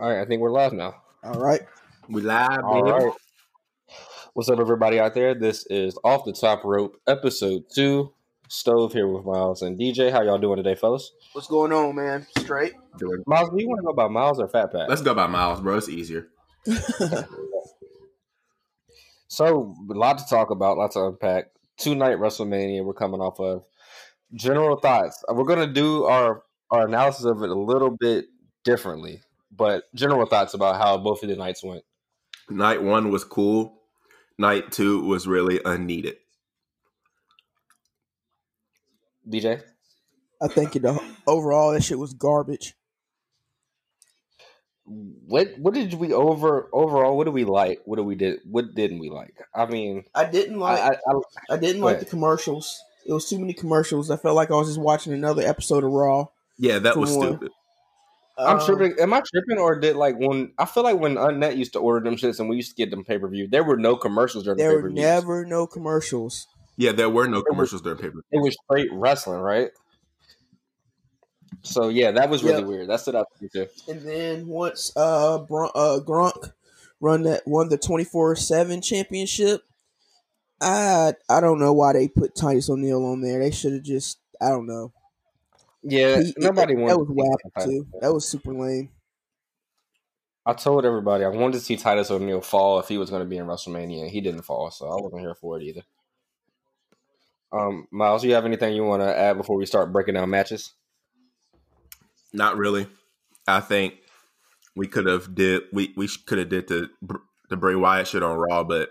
All right, I think we're live now. All right. We live, All baby. right. What's up, everybody out there? This is Off the Top Rope, episode two. Stove here with Miles and DJ. How y'all doing today, fellas? What's going on, man? Straight. Doing- Miles, do you want to go by Miles or Fat Pat? Let's go by miles, bro. It's easier. So, a lot to talk about, lots to unpack. Two night WrestleMania we're coming off of. General thoughts. We're going to do our, our analysis of it a little bit differently, but general thoughts about how both of the nights went. Night one was cool. Night two was really unneeded. DJ? I think it, overall that shit was garbage. What what did we over overall? What did we like? What did we did? What didn't we like? I mean, I didn't like. I, I, I didn't like ahead. the commercials. It was too many commercials. I felt like I was just watching another episode of Raw. Yeah, that was one. stupid. I'm Um, tripping. Am I tripping or did like when I feel like when Unnet used to order them shits and we used to get them pay per view, there were no commercials during the There pay were per view. never no commercials. Yeah, there were no commercials during pay per view. It was straight wrestling, right? So yeah, that was really Yep. weird. That stood out to me too. And then once uh, Bron- uh Gronk run that won the twenty four seven championship, I I don't know why they put Titus O'Neil on there. They should have just I don't know. Yeah, He- nobody that, wanted. that was to whack too. That was super lame. I told everybody I wanted to see Titus O'Neil fall if he was going to be in WrestleMania, he didn't fall, so I wasn't here for it either. Um, Miles, you have anything you want to add before we start breaking down matches? Not really. I think we could have did we we could have did the the Bray Wyatt shit on Raw, but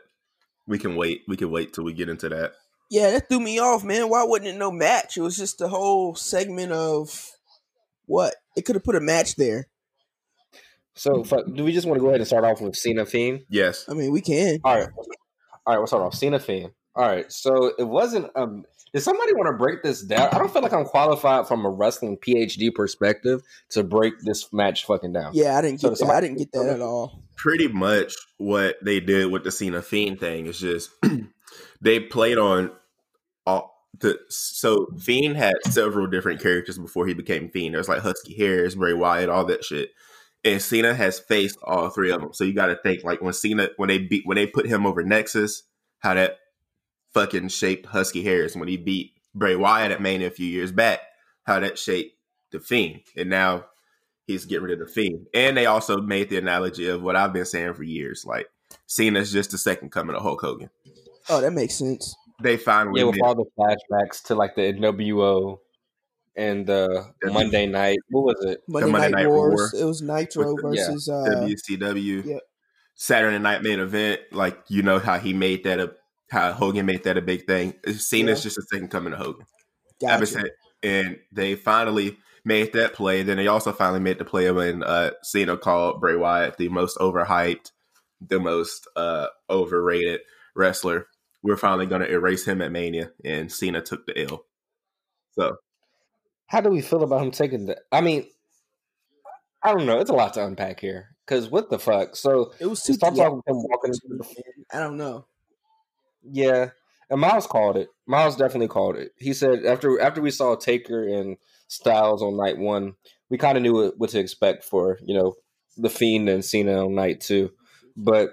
we can wait. We can wait till we get into that. Yeah, that threw me off, man. Why wasn't it no match? It was just a whole segment of what? It could have put a match there. So, do we just want to go ahead and start off with Cena Fiend? Yes. I mean, we can. All right, all right, we'll start off Cena Fiend. All right, so it wasn't. Um, did somebody want to break this down? I don't feel like I'm qualified from a wrestling PhD perspective to break this match fucking down. Yeah, I didn't So get that. somebody- I didn't get that at all. pretty much what they did with the Cena Fiend thing is just they played on all the so Fiend had several different characters before he became Fiend. There's like Husky Harris, Bray Wyatt, all that shit. And Cena has faced all three of them. So you got to think like when Cena when they beat when they put him over Nexus, how that fucking shaped Husky Harris when he beat Bray Wyatt at Mania a few years back, how that shaped the Fiend. And now he's getting rid of the Fiend. And they also made the analogy of what I've been saying for years, like Cena's just the second coming of Hulk Hogan. Oh, that makes sense. They finally Yeah, with made- all the flashbacks to like the NWO and the W- Monday night. What was it? Monday, Monday Night, Night Wars. War. It was Nitro With the- yeah, versus uh, WCW yeah. Saturday Night Main Event. Like you know how he made that a how Hogan made that a big thing. Cena's Yeah. just a second coming to Hogan. Gotcha. and they finally made that play. Then they also finally made the play when uh, Cena called Bray Wyatt the most overhyped, the most uh, overrated wrestler. We're finally going to erase him at Mania, and Cena took the L. So How do we feel about him taking the? I mean, I don't know. It's a lot to unpack here. Cause what the fuck? So It was too. start yeah, talking with him walking into the I don't know. Yeah, and Miles called it. Miles definitely called it. He said after after we saw Taker and Styles on night one, we kind of knew what, what to expect for you know the Fiend and Cena on night two. But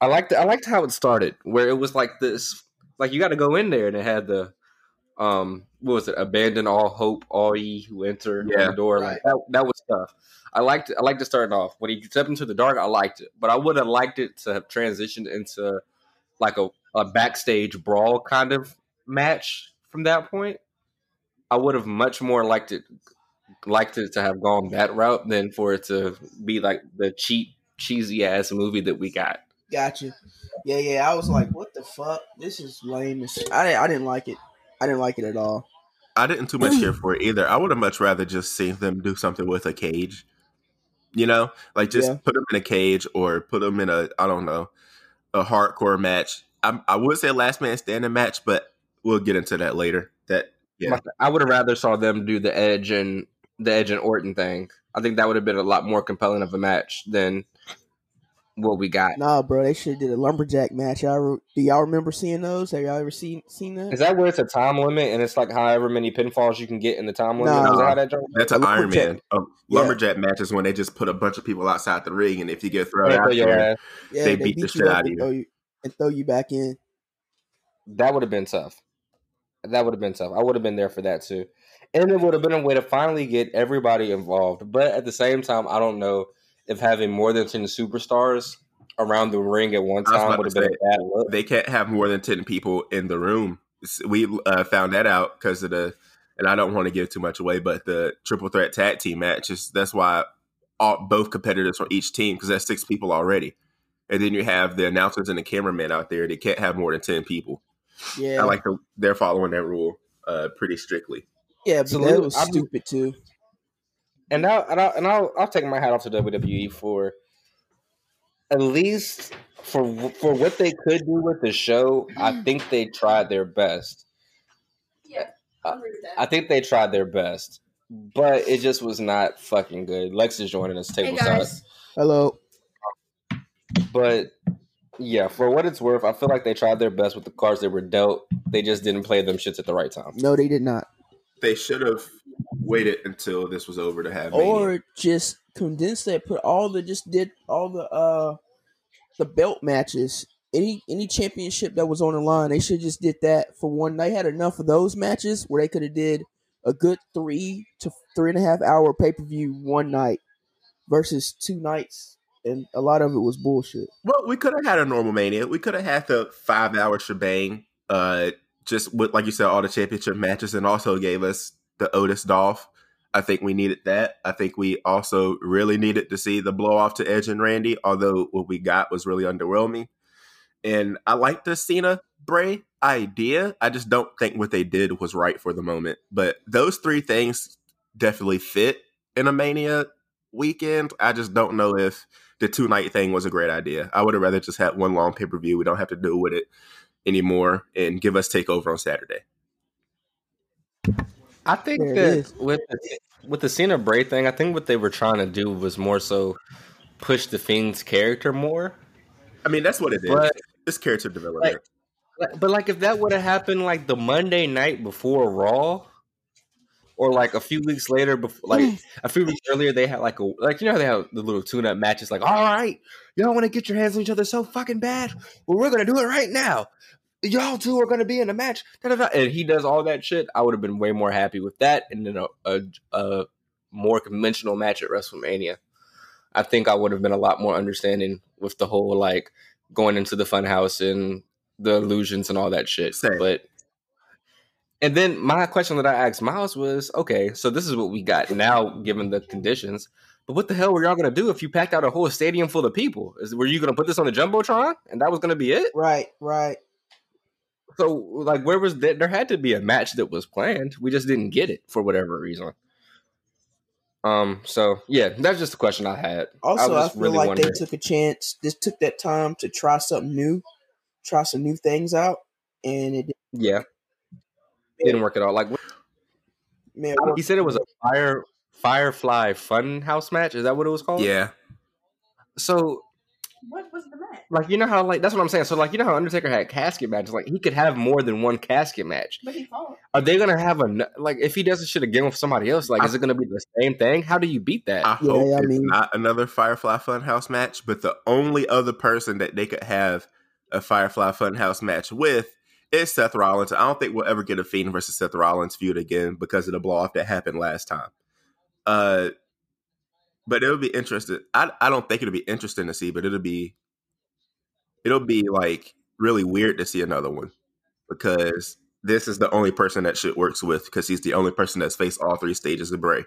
I liked I liked how it started, where it was like this, like you got to go in there and it had the um what was it? Abandon all hope, all ye who enter Yeah. the door. Like that that was tough. I liked it. I liked it starting off when he stepped into the dark. I liked it, but I would have liked it to have transitioned into like a, a backstage brawl kind of match from that point. I would have much more liked it liked it to have gone that route than for it to be like the cheap, cheesy ass movie that we got. Gotcha. Yeah, yeah. I was like, what the fuck? This is lame. I didn't. I didn't like it. I didn't like it at all. I didn't too much care for it either. I would have much rather just seen them do something with a cage. You know, like just Yeah. put them in a cage or put them in a I don't know a hardcore match. I, I would say last man standing match, but we'll get into that later. That yeah, I would have rather saw them do the Edge and the Edge and Orton thing. I think that would have been a lot more compelling of a match than what we got. Nah, bro, they should have did a lumberjack match. Y'all, re- do y'all remember seeing those? Have y'all ever seen seen that? Is that where it's a time limit and it's like however many pinfalls you can get in the time limit? No. Is that how that? That's an A Iron Man. A Yeah. lumberjack match is when they just put a bunch of people outside the ring, and if you get thrown Yeah, out there, yeah, they beat the you shit up out of you. you and throw you back in. That would have been tough. That would have been tough. I would have been there for that too. And it would have been a way to finally get everybody involved. But at the same time, I don't know if having more than 10 superstars around the ring at one time would have been a bad look. they can't have more than 10 people in the room. We uh, found that out because of the, and I don't want to give too much away, but the triple threat tag team matches. That's why all, both competitors from each team, because that's six people already. And then you have the announcers and the cameramen out there. They can't have more than 10 people. Yeah, I like the, they're following that rule uh, pretty strictly. yeah, but Salute. that was I'm- stupid too. And now, and I'll, and I'll, I'll take my hat off to WWE for at least for for what they could do with the show. I think they tried their best. Yeah, I that. I think they tried their best, but it just was not fucking good. Lex is joining us hey table guys, Hello. but yeah, for what it's worth, I feel like they tried their best with the cards they were dealt. They just didn't play them shits at the right time. No, they did not. They should have waited until this was over to have Mania. Or just condensed that. Put all the just did all the uh the belt matches. Any any championship that was on the line, they should just did that for one. They had enough of those matches where they could have did a good three to three and a half hour pay per view one night versus two nights, and a lot of it was bullshit. Well, we could have had a normal mania. We could have had the five hour shebang, uh, just with like you said, all the championship matches, and also gave us the Otis Dolph. I think we needed that. I think we also really needed to see the blow off to Edge and Randy, although what we got was really underwhelming. And I like the Cena Bray idea. I just don't think what they did was right for the moment. But those three things definitely fit in a Mania weekend. I just don't know if the two night thing was a great idea. I would have rather just had one long pay per view. We don't have to deal with it anymore and give us takeover on Saturday. I think There it that is. with the, with the Cena Bray thing, I think what they were trying to do was more so push the Fiend's character more. I mean, that's what it is. But This character development. Like- But like if that would have happened like the Monday night before Raw, or like a few weeks later, before like a few weeks earlier, they had like a like you know how they have the little tune-up matches. Like, all right, y'all want to get your hands on each other so fucking bad, well, we're gonna do it right now. Y'all two are gonna be in a match, da, da, da. and he does all that shit. I would have been way more happy with that, and then a, a, a more conventional match at WrestleMania. I think I would have been a lot more understanding with the whole like going into the funhouse and the illusions and all that shit. Same. But and then my question that I asked Miles was, okay, so this is what we got now, given the conditions. But what the hell were y'all gonna do if you packed out a whole stadium full of people? Is were you gonna put this on the jumbotron and that was gonna be it? Right, right. So like, where was that? There had to be a match that was planned. We just didn't get it for whatever reason. Um. So yeah, that's just the question I had. Also, I, was feel really like wondering- they took a chance. Just took that time to try something new, try some new things out, and it Yeah, didn't work at all. Like man, he said, it was a fire Firefly Fun House match. Is that what it was called? yeah. So what was the match? like you know how like that's what I'm saying. So like you know how Undertaker had casket matches. Like he could have more than one casket match. But he fought. Are they gonna have a like if he does this shit again with somebody else? Like is it gonna be the same thing? How do you beat that? I Yeah, hope I it's not another Firefly Funhouse match, but the only other person that they could have a Firefly Funhouse match with is Seth Rollins. I don't think we'll ever get a Fiend versus Seth Rollins feud again because of the blow off that happened last time. Uh, but it'll be interesting. I I don't think it'll be interesting to see, but it'll be it'll be like really weird to see another one because this is the only person that shit works with because he's the only person that's faced all three stages of Bray.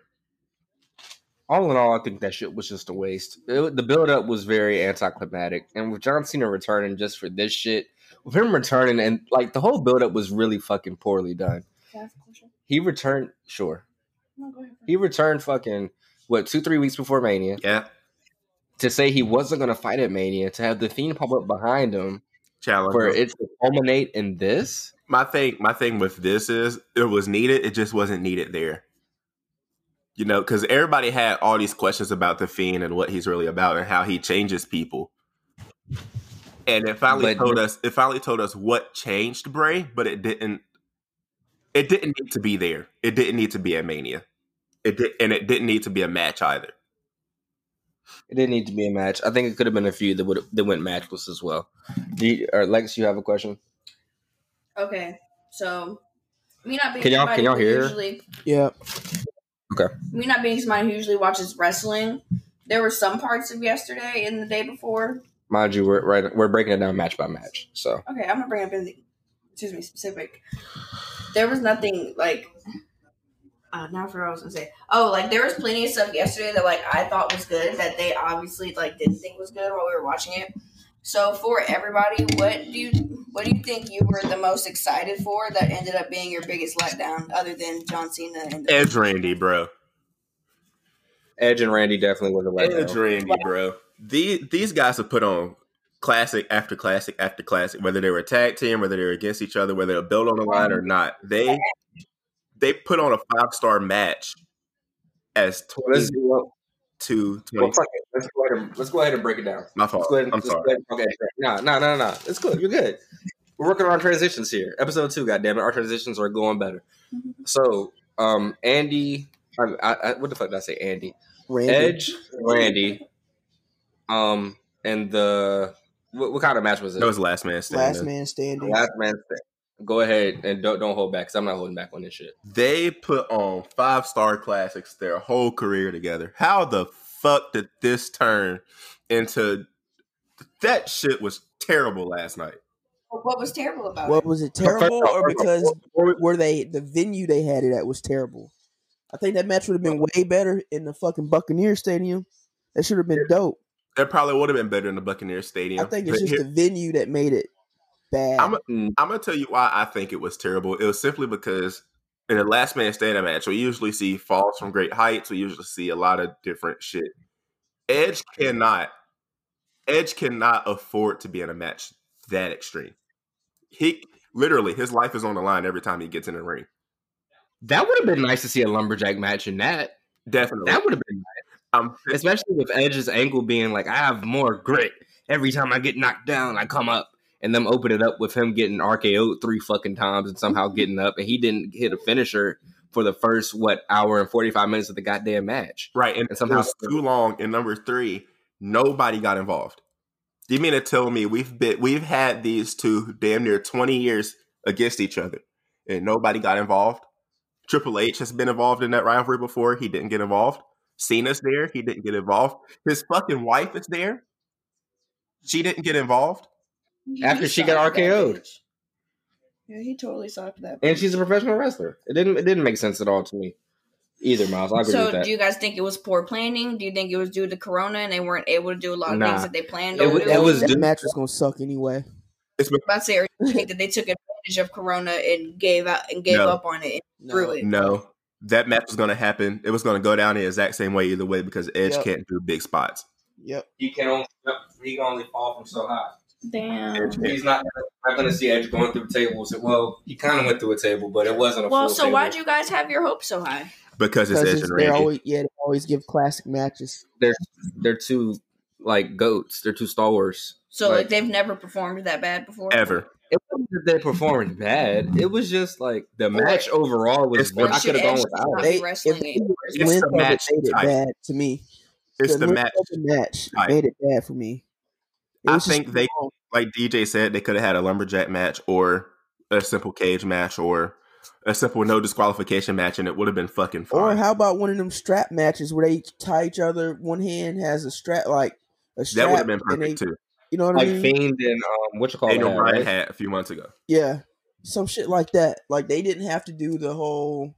all in all, I think that shit was just a waste. It- the build up was very anticlimactic, and with John Cena returning just for this shit, with him returning and like the whole build up was really fucking poorly done. Can I ask a question? He returned, sure, No, go ahead. he returned fucking what two three weeks before Mania Yeah, to say he wasn't gonna fight at Mania to have the Fiend pop up behind him challenge. for it to culminate in this. my thing my thing with this is it was needed it just wasn't needed there you know because everybody had all these questions about the fiend and what he's really about and how he changes people and it finally But- told us it finally told us what changed Bray, but it didn't. It didn't need to be there. It didn't need to be at Mania. It did, and it didn't need to be a match either. It didn't need to be a match. I think it could have been a few that would that went matchless as well. Do you, or Lex, you have a question? Okay, so me not being Can y'all- can y'all hear? Usually, Yeah. Okay. Me not being somebody who usually watches wrestling, there were some parts of yesterday and the day before. Mind you, we're right. We're breaking it down match by match. So Okay, I'm gonna bring up anything. Excuse me, specific. There was nothing like. Uh, now for what I was gonna say. Oh, like there was plenty of stuff yesterday that like I thought was good that they obviously like didn't think was good while we were watching it. So for everybody, what do you what do you think you were the most excited for that ended up being your biggest letdown, other than John Cena and the Edge Randy, bro. Edge and Randy definitely was a Edge letdown. Randy, bro. These these guys have put on classic after classic after classic, whether they were a tag team, whether they were against each other, whether they're a belt on the line or not. They they put on a five star match as twenty Let's, well, to well, twenty. fuck it. Let's go ahead and let's go ahead and break it down. My Let's fault. go ahead. and- I'm let's go sorry. ahead and- Okay, no, no, no, no. It's good. You're good. We're working on transitions here. Episode two, goddamn it, our transitions are going better. So, um, Andy, I, I, I, what the fuck did I say? Andy, Randy. Edge, Randy, um, and the what, what kind of match was it? That was last man standing. Last man standing. Last man. Stand. Go ahead and don't don't hold back because I'm not holding back on this shit. They put on five star classics their whole career together. How the fuck did this turn into that shit was terrible last night. what was terrible about it? What it? was it terrible or because were they the venue they had it at was terrible? I think that match would have been way better in the fucking Buccaneer Stadium. That should have been dope. That probably would have been better in the Buccaneer Stadium. I think it's just here- the venue that made it bad. I'm, Mm, I'm gonna tell you why I think it was terrible. It was simply because in a last man standing match, we usually see falls from great heights. We usually see a lot of different shit. Edge cannot, Edge cannot afford to be in a match that extreme. He literally his life is on the line every time he gets in the ring. that would have been nice to see a lumberjack match in that. Definitely, That would have been I'm especially with Edge's angle being like, I have more grit. Every time I get knocked down, I come up. And them open it up with him getting RKO'd three fucking times and somehow getting up. And he didn't hit a finisher for the first, what, hour and 45 minutes of the goddamn match. right, and And somehow somehow- it was too long. And number three, nobody got involved. Do you mean to tell me we've been we've had these two damn near twenty years against each other, and nobody got involved? Triple H has been involved in that rivalry before. He didn't get involved. Cena's there. He didn't get involved. His fucking wife is there. She didn't get involved. After she got sucked, RKO'd. Yeah, he totally sucked that. And she's a professional wrestler. It didn't it didn't make sense at all to me. Either, Miles. I agree with So, that. do you guys think it was poor planning? Do you think it was due to Corona and they weren't able to do a lot of Nah. things that they planned It on was- doing? it was- that match was gonna suck anyway. It's been, about to say, you think that they took advantage of Corona and gave out and gave No. up on it and threw it. no. That match was going to happen. It was going to go down the exact same way either way because Edge Yep. can't do big spots. Yep. he can only he can only fall from so high. Damn. He's not not gonna see Edge going through tables. Well, he kind of went through a table, but it wasn't a Well, full so table. why'd you guys have your hopes so high? Because it's Because Edge it's, and they Randy. always yeah they always give classic matches. they're they're two like goats. They're two stalwarts. So like, Like- they've never performed that bad before. Ever. It wasn't that they performed bad. It was just like the match overall was. It's. I could have gone without not it. They, be wrestling they anymore. It's went the it match made it bad to me. It's the length match. of the match type. made it bad for me. It I think too they- long. Like DJ said, they could have had a lumberjack match or a simple cage match or a simple no disqualification match, and it would have been fucking fun. Or how about one of them strap matches where they tie each other? One hand has a strap, like a strap. that would have been and they- perfect too. You know what Like I mean? Like Fiend and um, what you call Daniel that? Bryan right? had a few months ago. Yeah, some shit like that. Like they didn't have to do the whole,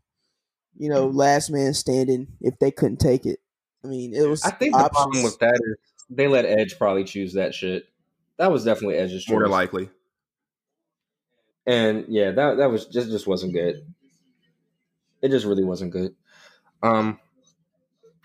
you know, last man standing if they couldn't take it. I mean, it was. I think the options. problem with that is they let Edge probably choose that shit. That was definitely Edge's More choice. than likely. and yeah, that that was just just wasn't good. It just really wasn't good. Um.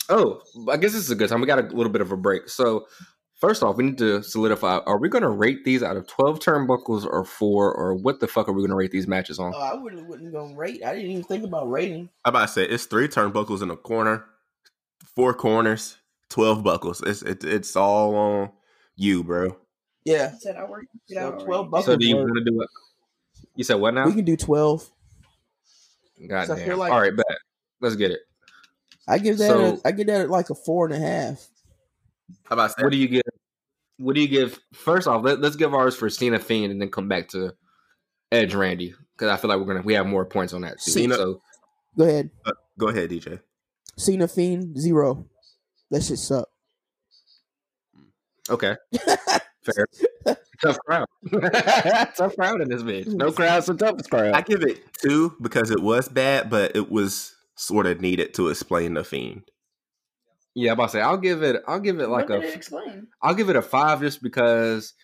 Oh, I guess this is a good time. We got a little bit of a break. So, first off, we need to solidify: Are we going to rate these out of twelve turnbuckles or four, or what the fuck are we going to rate these matches on? Oh, I wouldn't wouldn't go rate. I didn't even think about rating. I'm about to say it's three turnbuckles in a corner, four corners, twelve buckles. It's it, it's all on you, bro. Yeah, I said I work. Get So out 12 already. bucks. So do you work. want to do it? You said what now? we can do twelve. God so I damn. like- All right, bet. Let's get it. I give that. So- a, I give that like a four and a half. How about that? What do you give? What do you give? First off, let, let's give ours for Cena Fiend, and then come back to Edge Randy because I feel like we're gonna we have more points on that too. Cena- So Go ahead. Uh, go ahead, DJ. Cena Fiend zero. That shit suck. okay, fair. Tough crowd. tough crowd in this bitch. No crowd, so toughest crowd. I give it two because it was bad, but it was sort of needed to explain the fiend. yeah, I'm about to say I'll give it. I'll give it like what a. did it explain? I'll give it a five just because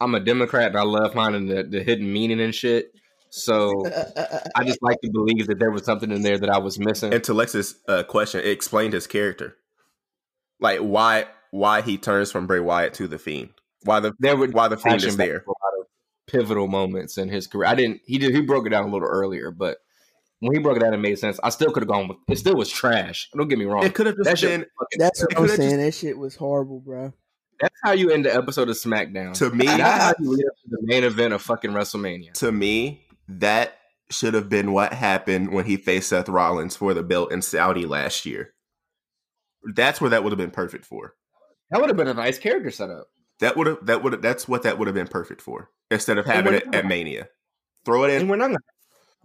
I'm a Democrat and I love finding the, the hidden meaning and shit. So I just like to believe that there was something in there that I was missing. And to Lex's uh, question, it explained his character, like why why he turns from Bray Wyatt to the Fiend, why the there were why the Fiend is there. a lot of pivotal moments in his career. I didn't. He did. He broke it down a little earlier, but when he broke it down, it made sense. I still could have gone with. It still was trash. Don't get me wrong. It could have just shit been was That's what I'm could've saying. That shit was horrible, bro. that's how you end the episode of SmackDown. to me. that's how you lead up to the main event of fucking WrestleMania. to me, that should have been what happened when he faced Seth Rollins for the belt in Saudi last year. That's where that would have been perfect for. That would have been a nice character setup. That would have that would that's what that would have been perfect for. Instead of having it at Mania. Throw it And in we're not. Gonna...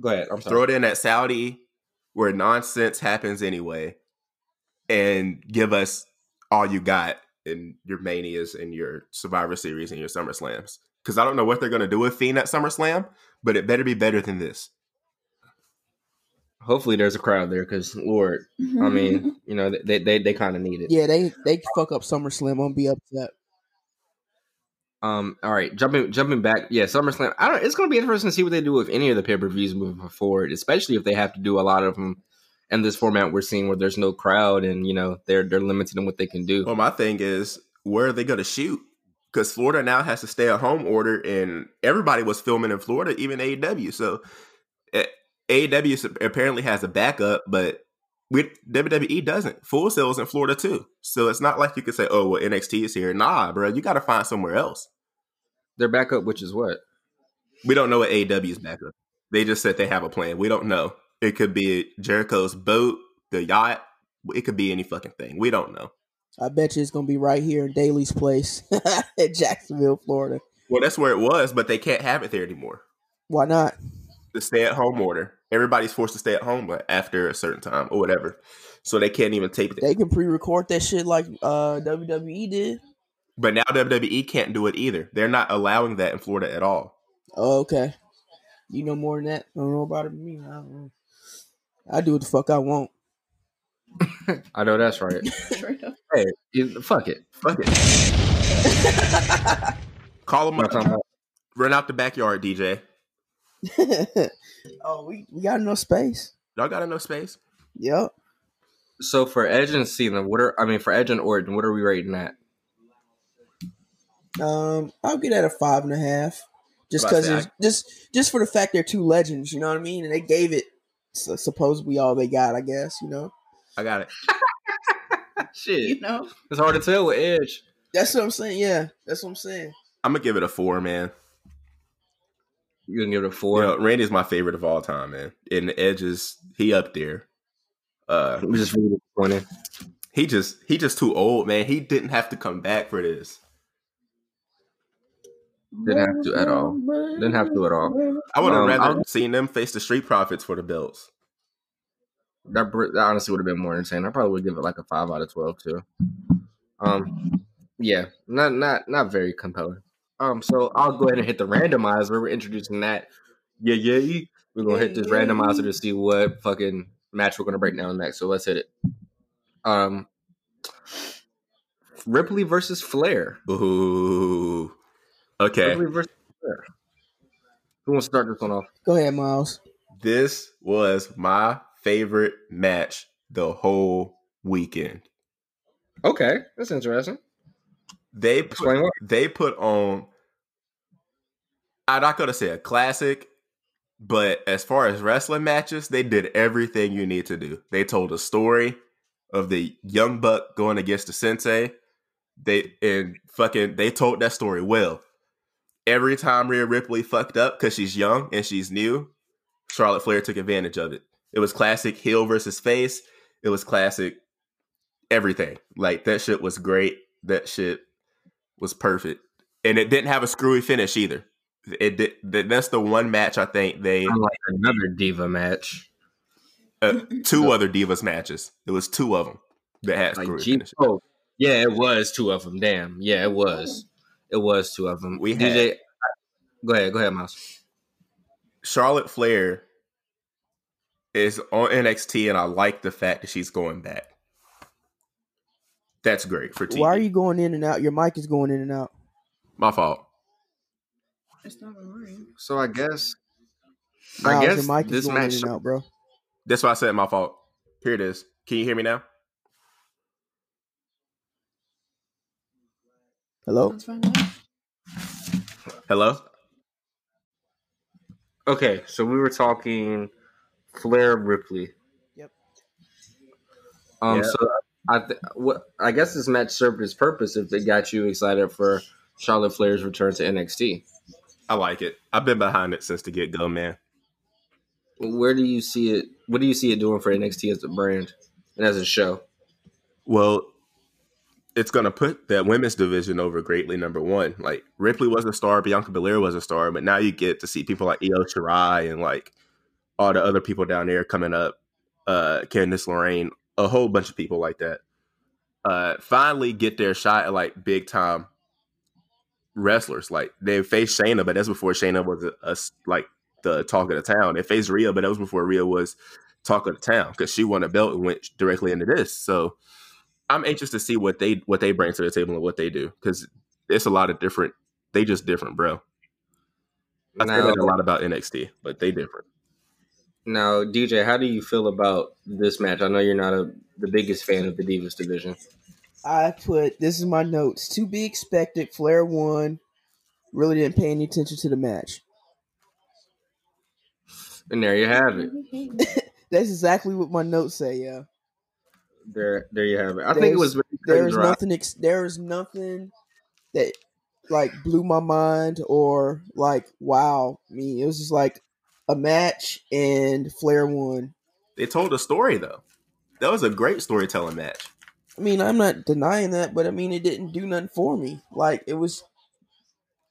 Go ahead. I'm sorry. throw it in at Saudi where nonsense happens anyway and give us all you got in your manias and your survivor series and your summer slams because i don't know what they're going to do with fiend at summerslam but it better be better than this Hopefully, there's a crowd there because Lord, I mean, you know, they they they kind of need it. Yeah, they they fuck up SummerSlam. I'm gonna be upset. Um. All right. Jumping jumping back. Yeah. SummerSlam. I don't. It's going to be interesting to see what they do with any of the pay per views moving forward, especially if they have to do a lot of them in this format we're seeing where there's no crowd and you know they're they're limited in what they can do. well my thing is where are they going to shoot because florida now has to stay at home order and everybody was filming in florida even aew so eh, aew apparently has a backup but we, WWE doesn't. Full Sail's in Florida too. So it's not like you could say, oh, well, NXT is here. Nah, bro, you got to find somewhere else. Their backup, which is what We don't know what AEW's backup. They just said they have a plan. We don't know. It could be Jericho's boat, the yacht. It could be any fucking thing. We don't know. I bet you it's gonna be right here in Daily's place at Jacksonville, Florida. Well, that's where it was, but they can't have it there anymore. Why not? The stay at home order. Everybody's forced to stay at home but after a certain time or whatever. So they can't even tape it. They can pre-record that shit like uh, WWE did. But now WWE can't do it either. They're not allowing that in Florida at all. Oh, okay. You know more than that. I don't know about it. Me, I don't know. I do what the fuck I want. I know that's right. Straight up. hey, you- fuck it. Fuck it. Call them up. Run out the backyard, DJ. oh, we, we got enough space. Y'all got enough space? Yep. So for Edge and Cena, what are I mean for Edge and Orton, what are we rating at? Um, I'll get at a five and a half, just because say, just just for the fact they're two legends. You know what I mean? And they gave it so, supposedly all they got. I guess you know. I got it. Shit, You know, it's hard to tell with Edge. That's what I'm saying. Yeah, that's what I'm saying. I'm gonna give it a four, man. You gonna give it a You four? know, Randy's my favorite of all time, man. And the Edge is he up there. Uh, I'm just really disappointed. he just he just too old, man. He didn't have to come back for this. Didn't have to at all. Didn't have to at all. I would have Um, rather I'll- seen them face the Street Profits for the belts. That, that honestly would have been more insane. I probably would give it like a five out of twelve too. Um, yeah, not not not very compelling. Um, so I'll go ahead and hit the randomizer. We're introducing that. Yeah, yeah. We're gonna hit this Yeah, yeah. randomizer to see what fucking match we're gonna break down next. So let's hit it. Um, Ripley versus Flair. Ooh. Okay. Ripley versus Flair. Who wants to start this one off? Go ahead, Miles. This was my favorite match the whole weekend. Okay, that's interesting. They put, they put on I'm not gonna say a classic, but as far as wrestling matches, they did everything you need to do. They told a story of the young buck going against the sensei. they and fucking they told that story well. Every time Rhea Ripley fucked up because she's young and she's new, Charlotte Flair took advantage of it. It was classic heel versus face. It was classic everything. Like that shit was great. That shit was perfect, and it didn't have a screwy finish either. It did. That's the one match I think they like another diva match. uh, two other divas matches. It was two of them that had Like screwy G- finishes. oh, yeah, it was two of them. Damn, yeah, it was. It was two of them. We DJ, go ahead, go ahead, Miles. Charlotte Flair is on NXT, and I like the fact that she's going back. That's great for TV. Why are you going in and out? Your mic is going in and out. My fault. It's not annoying. So I guess, I guess your mic is this match. in and out, bro. That's why I said my fault. Here it is. Can you hear me now? Hello. That's fine. now. Hello. Okay, so we were talking Flair Ripley. Yep. Um. Yeah. So I, th- what I guess this match served its purpose if it got you excited for Charlotte Flair's return to NXT. I like it. I've been behind it since the get go, man. Where do you see it? What do you see it doing for NXT as a brand and as a show? Well, it's gonna put that women's division over greatly. Number one, like Ripley was a star, Bianca Belair was a star, but now you get to see people like Io Shirai and like all the other people down there coming up. Uh, Candice LeRae, a whole bunch of people like that. Uh, finally get their shot at like big time wrestlers. Like they faced Shayna, but that's before Shayna was a, a like the talk of the town. They faced Rhea, but that was before Rhea was talk of the town because she won a belt and went directly into this. So I'm anxious to see what they what they bring to the table and what they do because it's a lot of different. They just different, bro. I say Now, that a lot about NXT, but they different. now, DJ, how do you feel about this match? I know you're not a, the biggest fan of the Divas division. I put this is my notes. To be expected. Flair won. Really didn't pay any attention to the match. And there you have it. That's exactly what my notes say. Yeah. There, there you have it. I think it was very There is nothing. Ex- there is nothing that like blew my mind or like wow me. It was just like a match and Flair won. They told a story though. That was a great storytelling match. I mean, I'm not denying that, but I mean, it didn't do nothing for me. Like it was.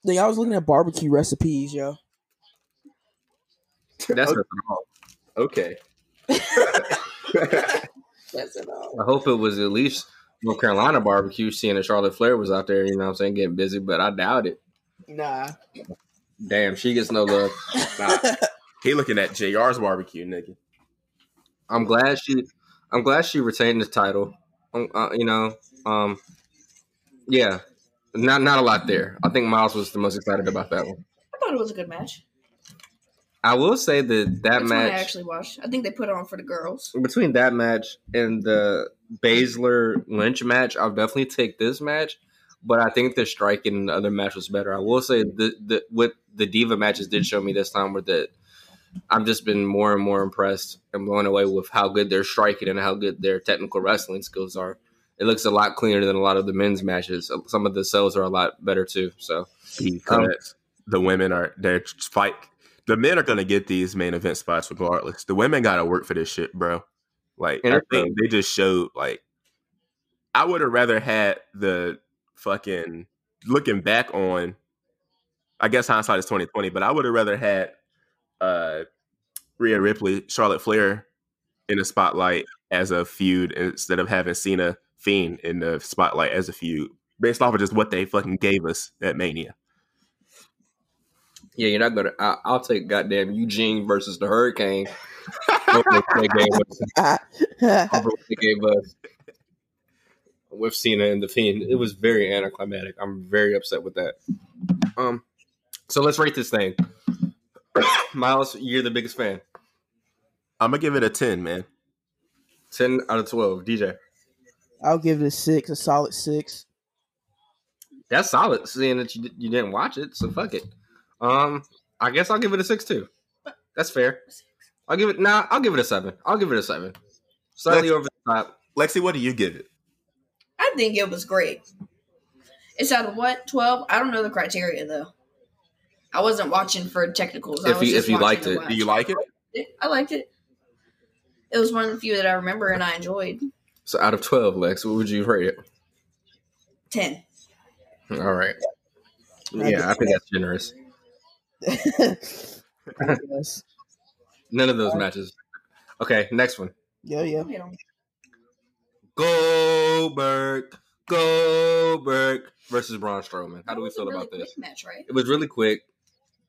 Like, I was looking at barbecue recipes, yo. That's not all. Okay. That's it all. I hope it was at least North Carolina barbecue, seeing that Charlotte Flair was out there, you know what I'm saying, getting busy, but I doubt it. Nah. Damn, she gets no love. Nah. he looking at JR's barbecue, nigga. I'm glad she I'm glad she retained the title. Um, uh, you know, um yeah. Not not a lot there. I think Miles was the most excited about that one. I thought it was a good match. I will say that that That's one I actually watched. I think they put it on for the girls. between that match and the Baszler Lynch match, I'll definitely take this match. But I think the striking in the other match was better. I will say the, the what the diva matches did show me this time were that I've just been more and more impressed and blown away with how good they're striking and how good their technical wrestling skills are. It looks a lot cleaner than a lot of the men's matches. Some of the sells are a lot better too. So Because the women are they're fight. The men are gonna get these main event spots regardless. The women gotta work for this shit, bro. Like I think they just showed like I would have rather had the fucking looking back on I guess hindsight is twenty twenty, but I would have rather had uh Rhea Ripley, Charlotte Flair in the spotlight as a feud instead of having Cena Fiend in the spotlight as a feud. Based off of just what they fucking gave us at Mania. yeah, you're not gonna. I, I'll take goddamn Eugene versus the Hurricane they gave us. they gave us with Cena and the Fiend. It was very anticlimactic. I'm very upset with that. Um, so let's rate this thing. Miles, you're the biggest fan. I'm gonna give it a ten, man. Ten out of twelve. DJ, I'll give it a six, a solid six. that's solid. Seeing that you you didn't watch it, so fuck it. Um, I guess I'll give it a six too. That's fair. I'll give it. Nah, I'll give it a seven. I'll give it a seven. Slightly Let's- over the top. Lexi, what do you give it? I think it was great. It's out of what twelve? I don't know the criteria though. I wasn't watching for technicals. If you- if you liked it. watch. Do you like it? I liked it. It was one of the few that I remember and I enjoyed. So out of twelve, Lex, what would you rate it? Ten. All right. I Yeah, I think that's generous. None of those matches. Okay, next one. Yeah, yeah. You know, Goldberg, Goldberg versus Braun Strowman. How do we feel really about this? quick Match, right? It was really quick.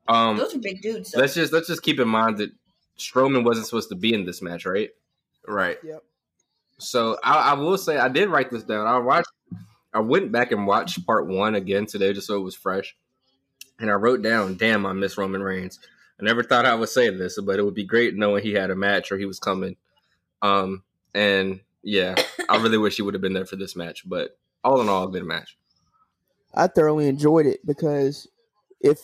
Um, Those are big dudes. Though. let's just let's just keep in mind that Strowman wasn't supposed to be in this match, right? Right. Yep. So I, I will say I did write this down. I watched, I went back and watched part one again today just so it was fresh, and I wrote down, "Damn, I miss Roman Reigns." I never thought I would say this, but it would be great knowing he had a match or he was coming. Um, and yeah, I really wish he would have been there for this match. But all in all, a good match. I thoroughly enjoyed it because if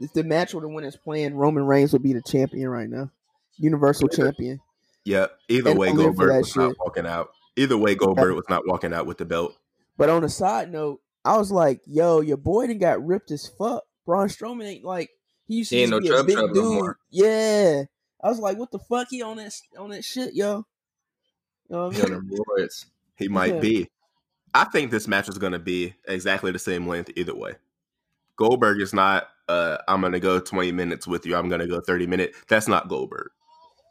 if the match would the went as planned, Roman Reigns would be the champion right now, Universal Champion. Yeah. Either And way, I'm Goldberg that was not walking out. Either way, Goldberg was not walking out with the belt. But on a side note, I was like, "Yo, your boy didn't got ripped as fuck." Braun Strowman ain't like he used to He ain't just no be a chub big chub no dude. yeah, I was like, "What the fuck? He on that on that shit, yo." You know what I He mean? on. He might Yeah. be. I think this match is going to be exactly the same length either way. Goldberg is not. Uh, I'm going to go 20 minutes with you. I'm going to go 30 minutes. That's not Goldberg.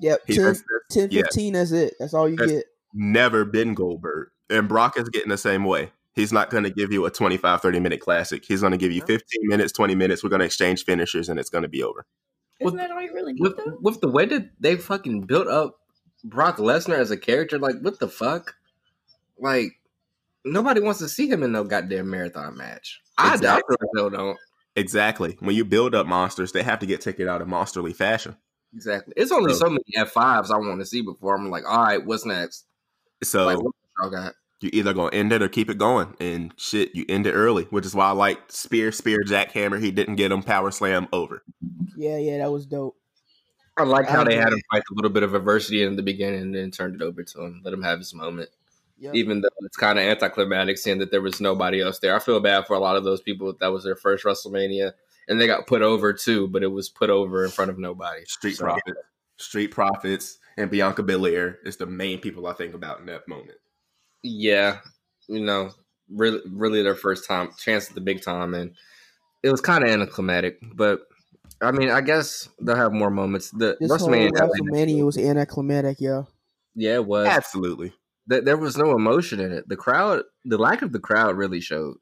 Yep, He 10, has 10 yeah. 15, That's it. That's all you That's- get. never been Goldberg, and Brock is getting the same way. He's not going to give you a 25, 30 minute classic. He's going to give you 15 minutes, 20 minutes. We're going to exchange finishers, and it's going to be over. Isn't With- that all you really need, With, though? with the way that they fucking built up Brock Lesnar as a character, like what the fuck? Like nobody wants to see him in no goddamn marathon match. I, I Exactly. feel don't. Exactly. When you build up monsters, they have to get taken out in monsterly fashion. Exactly. It's only So- so many F fives I want to see before I'm like, all right, what's next? So like, what y'all got? you either gonna end it or keep it going. And shit, you end it early, which is why I like spear, spear, jackhammer. He didn't get him power slam over. Yeah, yeah, that was dope. I like how I they had him fight a little bit of adversity in the beginning and then turned it over to him, let him have his moment. Yep. Even though it's kind of anticlimactic seeing that there was nobody else there. I feel bad for a lot of those people that was their first WrestleMania and they got put over too, but it was put over in front of nobody. Street So, Profits, Street Profits, and Bianca Belair is the main people I think about in that moment. Yeah, you know, really, really their first time chance at the big time, and it was kind of anticlimactic. But I mean, I guess they'll have more moments. The This whole WrestleMania, WrestleMania was anticlimactic, yo. yeah, it was. Absolutely. Th- there was no emotion in it. The crowd, the lack of the crowd, really showed.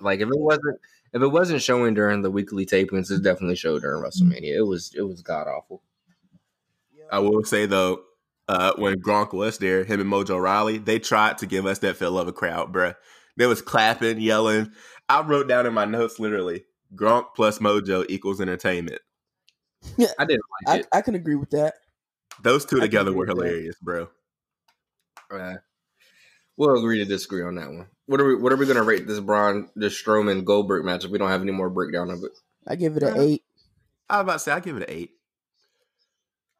Like if it wasn't, if it wasn't showing during the weekly tapings, it definitely showed during WrestleMania. It was, it was god awful. I will say though, uh, when Gronk was there, him and Mojo Rawley, they tried to give us that feel of a crowd, bruh. They was clapping, yelling. I wrote down in my notes literally, Gronk plus Mojo equals entertainment. Yeah, I didn't like I, it. I can agree with that. Those two I together were with that. hilarious, bro. Uh, we'll agree to disagree on that one. What are we? What are we going to rate this Braun, this Strowman Goldberg match if we don't have any more breakdown of it? I give it an Uh, eight. I was about to say I give it an eight.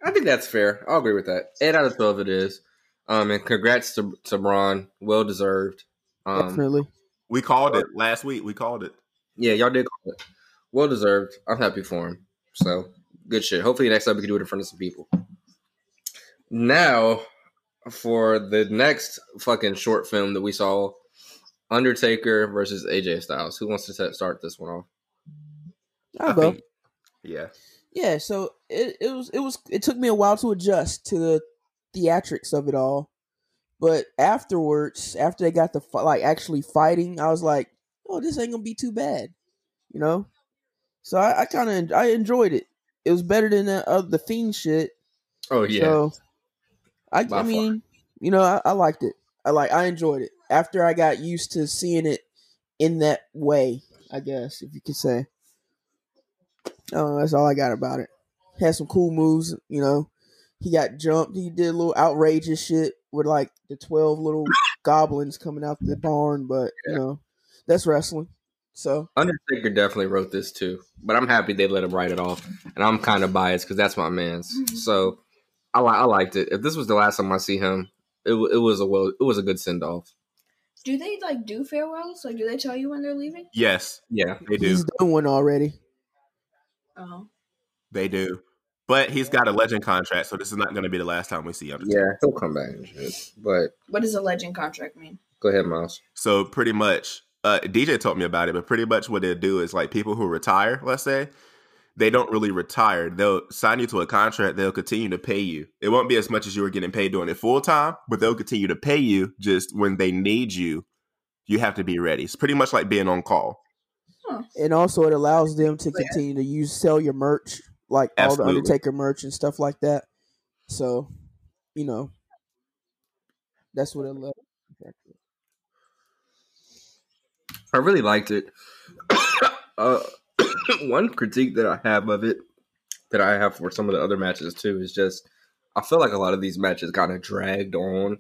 I think that's fair. I'll agree with that. Eight out of twelve it is. Um, and congrats to to Braun, well deserved. Um, Definitely. We called it last week. We called it. yeah, y'all did call it. Well deserved. I'm happy for him. So good shit. Hopefully next time we can do it in front of some people. Now for the next fucking short film that we saw, Undertaker versus AJ Styles. Who wants to start this one off? I'll I go. think- yeah. Yeah, so it, it was it was it took me a while to adjust to the theatrics of it all, but afterwards, after they got the like actually fighting, I was like, oh, this ain't gonna be too bad, you know. So I, I kind of I enjoyed it. It was better than the uh, the fiend shit. Oh yeah. So I I far. mean, you know, I, I liked it. I like I enjoyed it after I got used to seeing it in that way. I guess if you could say. Oh, that's all I got about it. Had some cool moves, you know. He got jumped. He did a little outrageous shit with like the twelve little goblins coming out the barn, but you know, that's wrestling. So Undertaker definitely wrote this too, but I'm happy they let him write it off, and I'm kind of biased because that's my man's. Mm-hmm. So I li- I liked it. If this was the last time I see him, it, w- it was a well, it was a good send off. Do they like do farewells? Like, do they tell you when they're leaving? Yes, Yeah. they do. He's done one already. Oh, They do. But he's got a legend contract, so this is not going to be the last time we see him. Yeah, he'll come back and shit. But what does a legend contract mean? go ahead, Miles. So pretty much, uh, DJ told me about it, but pretty much what they'll do is like people who retire, let's say, they don't really retire. They'll sign you to a contract. They'll continue to pay you. It won't be as much as you were getting paid doing it full time, but they'll continue to pay you. Just when they need you, you have to be ready. It's pretty much like being on call. And also, it allows them to continue to use sell your merch, like all the Undertaker merch and stuff like that. So, you know, that's what it allows. I really liked it. uh, one critique that I have of it, that I have for some of the other matches too, is just I feel like a lot of these matches kind of dragged on.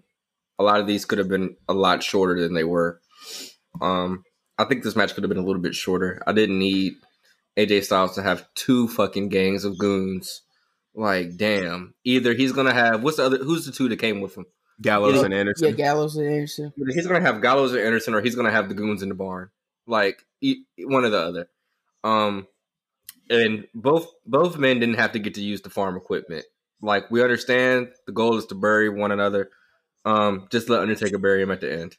A lot of these could have been a lot shorter than they were. Um, I think this match could have been a little bit shorter. I didn't need AJ Styles to have two fucking gangs of goons. Like, damn. Either he's gonna have what's the other? Who's the two that came with him? Gallows Yeah. and Anderson. Yeah, Gallows and Anderson. He's gonna have Gallows and Anderson, or he's gonna have the goons in the barn. Like e- one or the other. Um, and both both men didn't have to get to use the farm equipment. Like we understand, the goal is to bury one another. Um, just let Undertaker bury him at the end.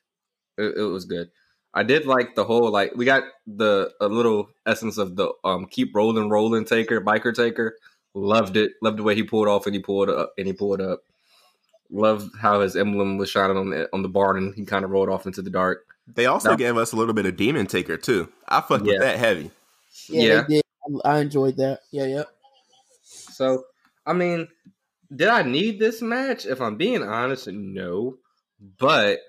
It, it was good. I did like the whole like we got the a little essence of the um keep rolling, rolling Taker, biker Taker. Loved it. Loved the way he pulled off and he pulled up and he pulled up. Loved how his emblem was shining on the on the barn and he kind of rolled off into the dark. They also gave us a little bit of Demon Taker too. I fucked Yeah. with that heavy. Yeah, Yeah. they did. I I enjoyed that. Yeah, yeah. So, I mean, did I need this match? If I'm being honest, no. But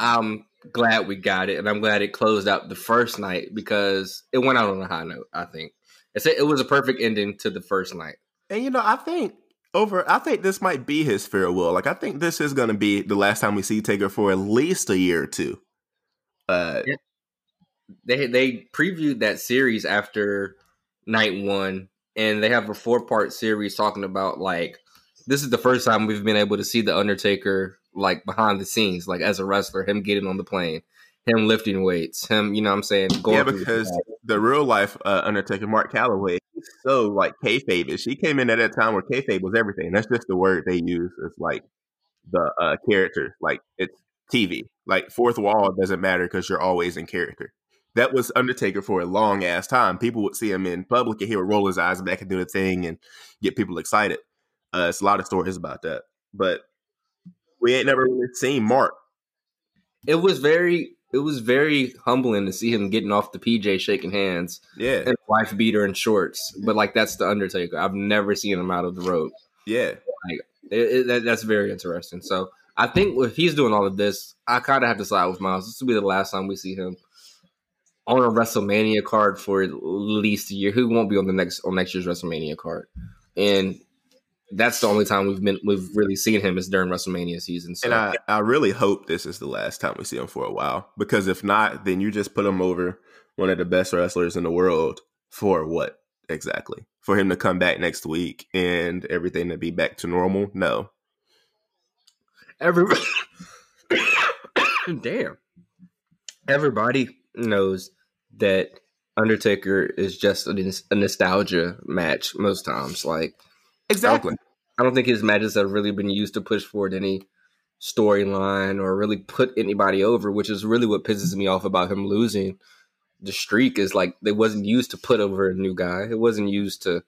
I'm glad we got it, and I'm glad it closed out the first night because it went out on a high note. I think it's a, it was a perfect ending to the first night. And you know, I think over I think this might be his farewell. Like I think this is gonna be the last time we see Taker for at least a year or two. Uh They they previewed that series after night one, and they have a four part series talking about like this is the first time we've been able to see the Undertaker like behind the scenes, like as a wrestler, him getting on the plane, him lifting weights, him, you know what I'm saying? yeah, because the real life uh, Undertaker, Mark Calaway, he's so like kayfabe. She came in at that time where kayfabe was everything. That's just the word they use. It's like the uh, character, like it's TV. Like fourth wall doesn't matter because you're always in character. That was Undertaker for a long ass time. People would see him in public and he would roll his eyes back and do the thing and get people excited. Uh, it's a lot of stories about that, but we ain't never really seen Mark. it was very it was very humbling to see him getting off the PJ shaking hands Yeah, and wife beater and shorts. But like that's the Undertaker. I've never seen him out of the road. yeah. It, it, that, that's very interesting. So I think if he's doing all of this, I kind of have to side with Miles. This will be the last time we see him on a WrestleMania card for at least a year. Who won't be on the next on next year's WrestleMania card? And that's the only time we've been we've really seen him is during WrestleMania season. So And I, I really hope this is the last time we see him for a while. Because if not, then you just put him over one of the best wrestlers in the world for what exactly? For him to come back next week and everything to be back to normal? No. Everybody, damn. Everybody knows that Undertaker is just a, a nostalgia match most times. Like, Exactly. I don't think his matches have really been used to push forward any storyline or really put anybody over, which is really what pisses me off about him losing the streak. Is like they wasn't used to put over a new guy. It wasn't used to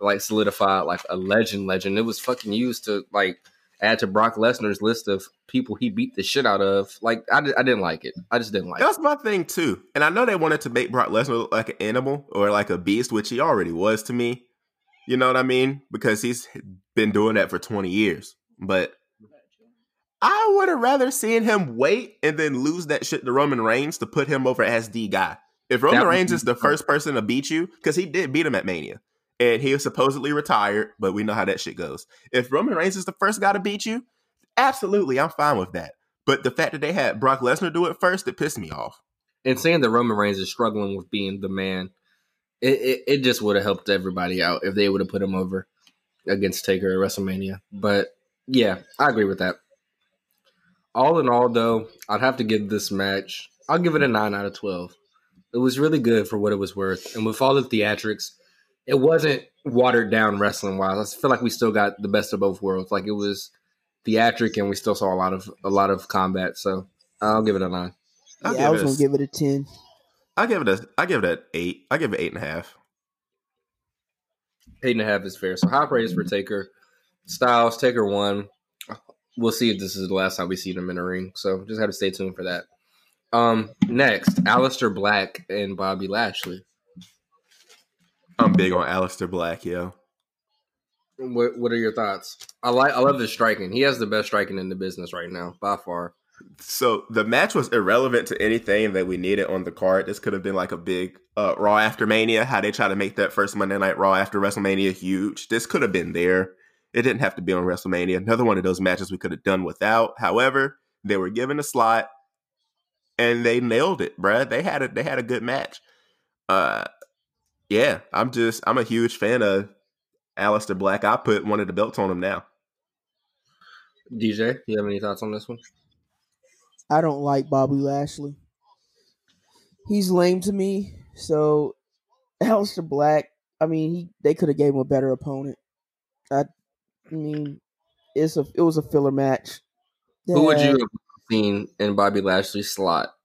like solidify like a legend. Legend. It was fucking used to like add to Brock Lesnar's list of people he beat the shit out of. Like I, I didn't like it. I just didn't like it. That's my thing too. And I know they wanted to make Brock Lesnar look like an animal or like a beast, which he already was to me. You know what I mean? Because he's been doing that for 20 years. But I would have rather seen him wait and then lose that shit to Roman Reigns to put him over as the guy. If Roman Reigns is the first person to beat you, because he did beat him at Mania, and he was supposedly retired, but we know how that shit goes. If Roman Reigns is the first guy to beat you, absolutely, I'm fine with that. But the fact that they had Brock Lesnar do it first, it pissed me off. and saying that Roman Reigns is struggling with being the man, it, it, it just would have helped everybody out if they would have put him over against Taker at WrestleMania. But yeah, I agree with that. all in all, though, I'd have to give this match. I'll give it a nine out of twelve. It was really good for what it was worth, and with all the theatrics, it wasn't watered down wrestling wise. I feel like we still got the best of both worlds. Like it was theatric, and we still saw a lot of a lot of combat. So I'll give it a nine. I'll yeah, I was gonna s- give it a ten. I give it a I give it an eight. I give it eight and a half. Eight and a half is fair. So high praise for Taker. Styles, Taker one. We'll see if this is the last time we see them in a ring. So just have to stay tuned for that. Um, next, Aleister Black and Bobby Lashley. I'm big on Aleister Black, yo. What What are your thoughts? I like. I love his striking. He has the best striking in the business right now, by far. So the match was irrelevant to anything that we needed on the card. This could have been like a big uh, Raw after Mania, how they try to make that first Monday Night Raw after WrestleMania huge. This could have been there. It didn't have to be on WrestleMania. Another one of those matches we could have done without. However, they were given a slot and they nailed it, bruh. They had a they had a good match. Uh, yeah, I'm just I'm a huge fan of Aleister Black. I put one of the belts on him now. DJ, you have any thoughts on this one? I don't like Bobby Lashley. He's lame to me. So Aleister Black, I mean, he they could have gave him a better opponent. I, I mean, it's a it was a filler match. Who would you have seen in Bobby Lashley's slot?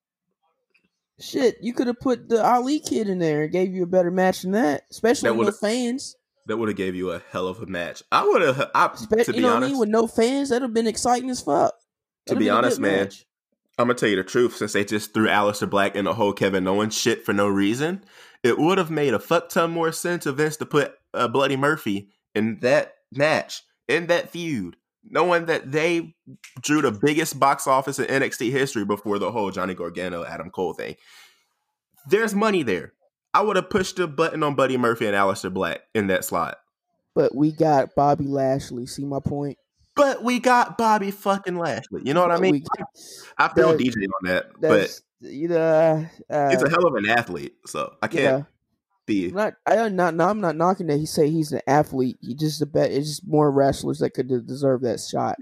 Shit, you could have put the Ali kid in there and gave you a better match than that, especially That with no fans. That would have gave you a hell of a match. I would have. I, Spe- to you be know what I honest, mean? With no fans, that'd have been exciting as fuck. To That'd be been a honest, man, match. I'm gonna tell you the truth. Since they just threw Aleister Black in the whole Kevin Owens shit for no reason, it would have made a fuck ton more sense of Vince to put uh, Buddy Murphy in that match, in that feud, knowing that they drew the biggest box office in NXT history before the whole Johnny Gargano Adam Cole thing. There's money there. I would have pushed the button on Buddy Murphy and Aleister Black in that slot. But we got Bobby Lashley. See my point? But we got Bobby fucking Lashley. You know what I mean? we- I feel that- DJ on that, but you know. Uh, he's a hell of an athlete, so I can't. Be. I'm not I am not no, I'm not knocking that he say he's an athlete. He just a bet it's just more wrestlers that could de- deserve that shot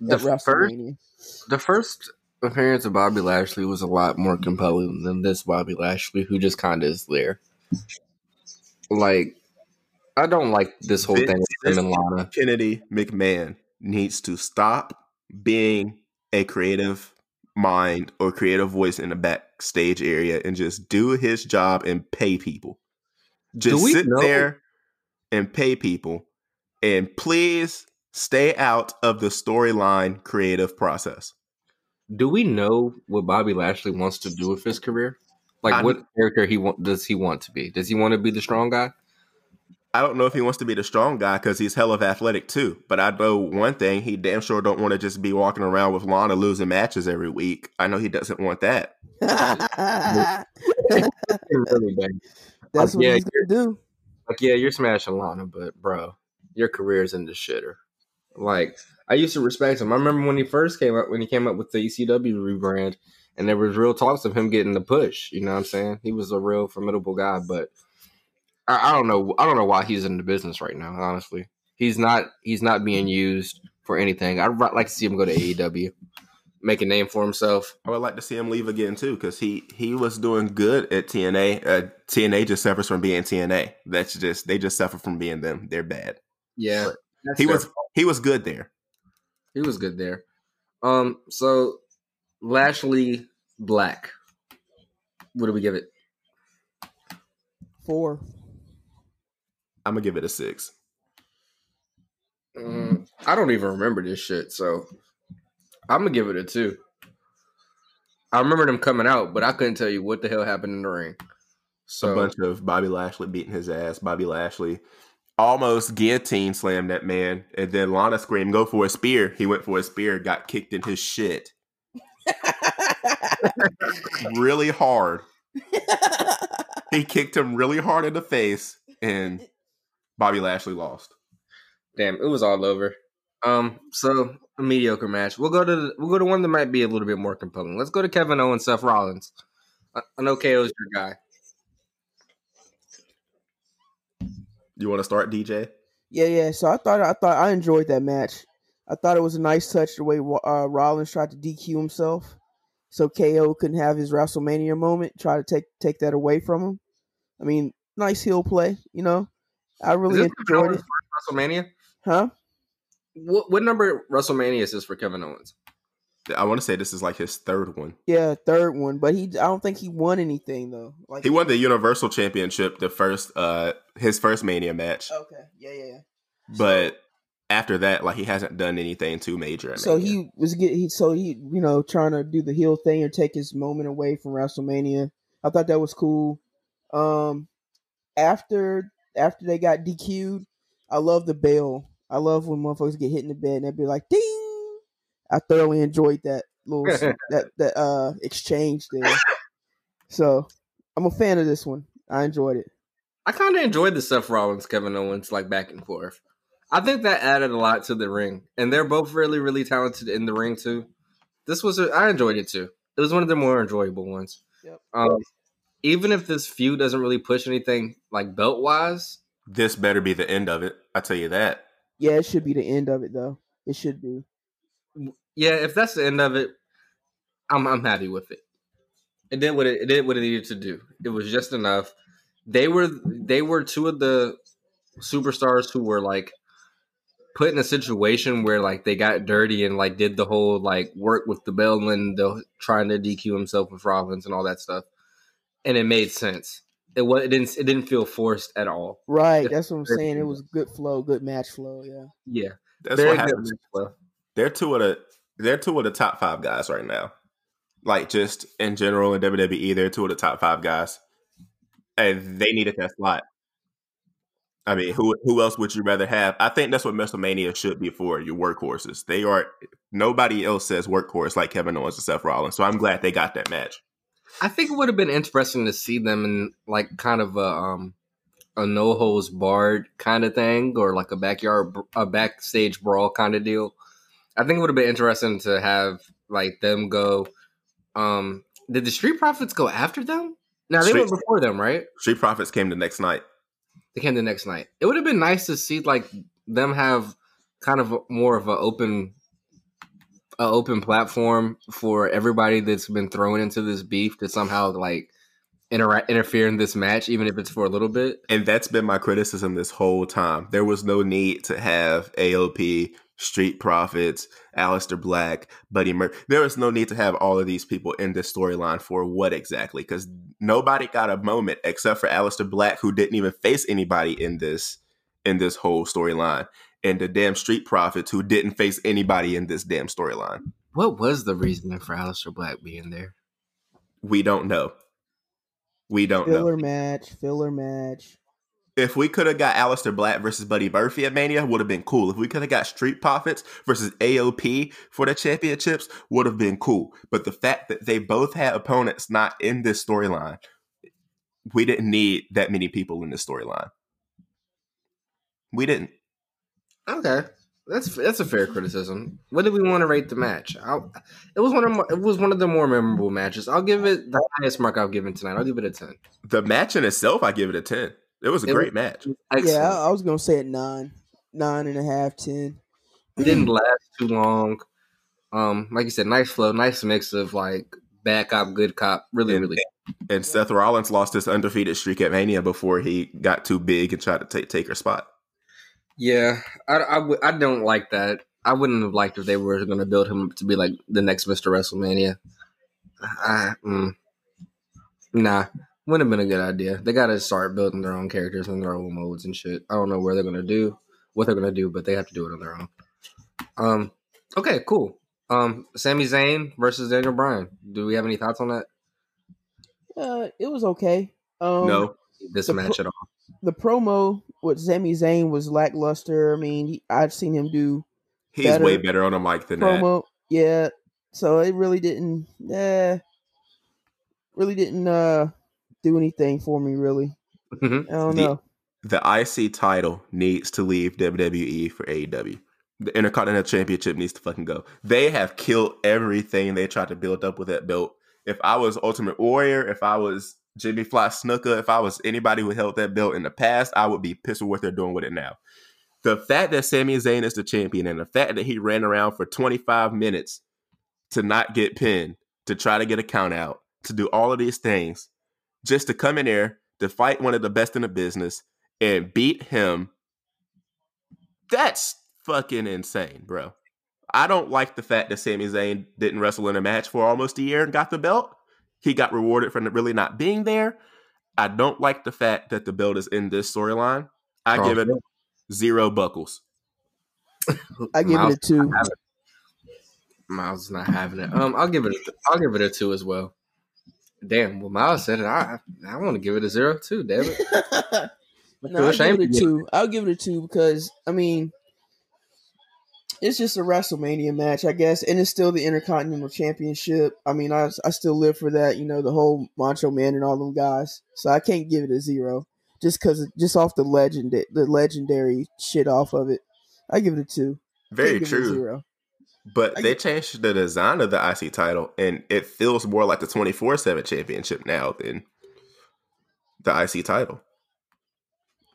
The first, the first appearance of Bobby Lashley was a lot more compelling than this Bobby Lashley, who just kind of is there. Like, I don't like this whole Vince- thing with him and Lana. Kennedy McMahon needs to stop being a creative mind or creative voice in the backstage area and just do his job and pay people. Just we sit know- there and pay people, and please stay out of the storyline creative process. Do we know what Bobby Lashley wants to do with his career? Like, I'm- what character he want, does he want to be? Does he want to be the strong guy? I don't know if he wants to be the strong guy because he's hell of athletic too. But I know one thing: he damn sure don't want to just be walking around with Lana losing matches every week. I know he doesn't want that. really bad. That's what Yeah, he's gonna do. Like, yeah, you're smashing Lana, but bro, your career's in the shitter. Like, I used to respect him. I remember when he first came up, when he came up with the ECW rebrand, and there was real talks of him getting the push. You know what I'm saying? He was a real formidable guy, but I, I don't know. I don't know why he's in the business right now. Honestly, he's not. He's not being used for anything. I'd like to see him go to AEW, make a name for himself. I would like to see him leave again too because he he was doing good at TNA. Uh, TNA just suffers from being TNA. That's just they just suffer from being them. They're bad. Yeah, He was he was good there. He was good there. Um, so Lashley Black. What do we give it? Four. I'm gonna give it a six. Mm, I don't even remember this shit, so I'm gonna give it a two. I remember them coming out, but I couldn't tell you what the hell happened in the ring. So a bunch of Bobby Lashley beating his ass. Bobby Lashley almost guillotine slammed that man, and then Lana screamed, "Go for a spear!" He went for a spear, got kicked in his shit really hard. He kicked him really hard in the face, and Bobby Lashley lost. damn, it was all over. Um, so a mediocre match. We'll go to the, we'll go to one that might be a little bit more compelling. Let's go to Kevin Owens, Seth Rollins. I, I know KO's your guy. You want to start, DJ? Yeah, yeah. So I thought I thought I enjoyed that match. I thought it was a nice touch the way uh, Rollins tried to DQ himself, so KO couldn't have his WrestleMania moment. Try to take take that away from him. I mean, nice heel play. You know, I really enjoyed it. WrestleMania, huh? What, what number WrestleMania is this for Kevin Owens? I want to say this is like his third one. Yeah, third one, but he I don't think he won anything though. Like he won the Universal Championship, the first uh his first Mania match. Okay, yeah, yeah. yeah. But so, after that, like he hasn't done anything too major. So he was get he so he you know trying to do the heel thing and take his moment away from WrestleMania. I thought that was cool. Um, after after they got DQ'd, I love the bell. I love when motherfuckers get hit in the bed and they'd be like ding I thoroughly enjoyed that little that that uh exchange there. So I'm a fan of this one. I enjoyed it. I kind of enjoyed the Seth Rollins Kevin Owens like back and forth. I think that added a lot to the ring, and they're both really really talented in the ring too. This was a, I enjoyed it too. It was one of the more enjoyable ones. Yep. Um, even if this feud doesn't really push anything like belt wise, this better be the end of it. I tell you that. Yeah, it should be the end of it though. It should be yeah, if that's the end of it, I'm I'm happy with it. It did what it, it did what it needed to do. It was just enough. They were they were two of the superstars who were like put in a situation where like they got dirty and like did the whole like work with the bell and the trying to DQ himself with Rollins and all that stuff, and it made sense. It was it didn't it didn't feel forced at all. Right, that's what I'm saying. It was good flow, good match flow. Yeah, yeah, that's Very what happens. They're two of the they're two of the top five guys right now. Like just in general in WWE, they're two of the top five guys, and they needed that slot. I mean, who who else would you rather have? I think that's what WrestleMania should be for your workhorses. They are nobody else says workhorse like Kevin Owens and Seth Rollins. So I'm glad they got that match. I think it would have been interesting to see them in like kind of a um a no holds barred kind of thing, or like a backyard a backstage brawl kind of deal. I think it would have been interesting to have like them go. Um, did the Street Profits go after them? Now they Street, went before them, right? Street Profits came the next night. They came the next night. It would have been nice to see like them have kind of more of an open, a open platform for everybody that's been thrown into this beef to somehow like inter- interfere in this match, even if it's for a little bit. And that's been my criticism this whole time. There was no need to have AOP Street Profits, Aleister Black, Buddy Murphy. There was no need to have all of these people in this storyline for what exactly? Because nobody got a moment except for Aleister Black, who didn't even face anybody in this in this whole storyline, and the damn Street Profits, who didn't face anybody in this damn storyline. What was the reasoning for Aleister Black being there? We don't know. We don't filler know. match, filler match if we could have got Aleister Black versus Buddy Murphy at Mania, would have been cool. If we could have got Street Profits versus AOP for the championships, would have been cool. But the fact that they both had opponents not in this storyline, we didn't need that many people in this storyline. We didn't. Okay, that's that's a fair criticism. What did we want to rate the match? I'll, it was one of it was one of the more memorable matches. I'll give it the highest mark I've given tonight. I'll give it a ten. The match in itself, I give it a ten. It was a it great was, match. Excellent. Yeah, I was gonna say it nine, nine and a half, ten. It didn't last too long. Um, like you said, nice flow, nice mix of like bad cop, good cop. Really, and, really. And Seth Rollins lost his undefeated streak at Mania before he got too big and tried to take take her spot. Yeah, I, I, w- I don't like that. I wouldn't have liked if they were going to build him up to be like the next Mr. WrestleMania. I, mm, nah, wouldn't have been a good idea. They got to start building their own characters and their own modes and shit. I don't know where they're gonna do what they're gonna do, but they have to do it on their own. Um. Okay. Cool. Um. Sami Zayn versus Daniel Bryan. Do we have any thoughts on that? Uh, it was okay. Um, no, this match pro- at all. The promo with Sami Zayn was lackluster. I mean, he, I've seen him do. He's better way better on a mic than promo. That. Yeah. So it really didn't. Eh, really didn't. Uh do anything for me, really. Mm-hmm. I don't the, know. The IC title needs to leave WWE for AEW. The Intercontinental Championship needs to fucking go. They have killed everything they tried to build up with that belt. If I was Ultimate Warrior, if I was Jimmy Fly Snuka, if I was anybody who held that belt in the past, I would be pissed with what they're doing with it now. the fact that Sami Zayn is the champion and the fact that he ran around for 25 minutes to not get pinned, to try to get a count out, to do all of these things, just to come in there to fight one of the best in the business and beat him. That's fucking insane, bro. I don't like the fact that Sami Zayn didn't wrestle in a match for almost a year and got the belt. He got rewarded for really not being there. I don't like the fact that the belt is in this storyline. I Carl give it zero buckles. I give Miles it a two. it. Miles is not having it. Um, I'll give it. A, I'll give it a two as well. Damn, well, Miles said it. I I want to give it a zero too. Damn it. I No, feel I'll give it a you. two. I'll give it a two because I mean, it's just a WrestleMania match, I guess, and it's still the Intercontinental Championship. I mean, I I still live for that. You know, the whole Macho Man and all them guys. So I can't give it a zero just because just off the legend the legendary shit off of it. I give it a two. Very Can't give it a true. zero. But I they changed the design of the IC title, and it feels more like the 24 7 championship now than the IC title.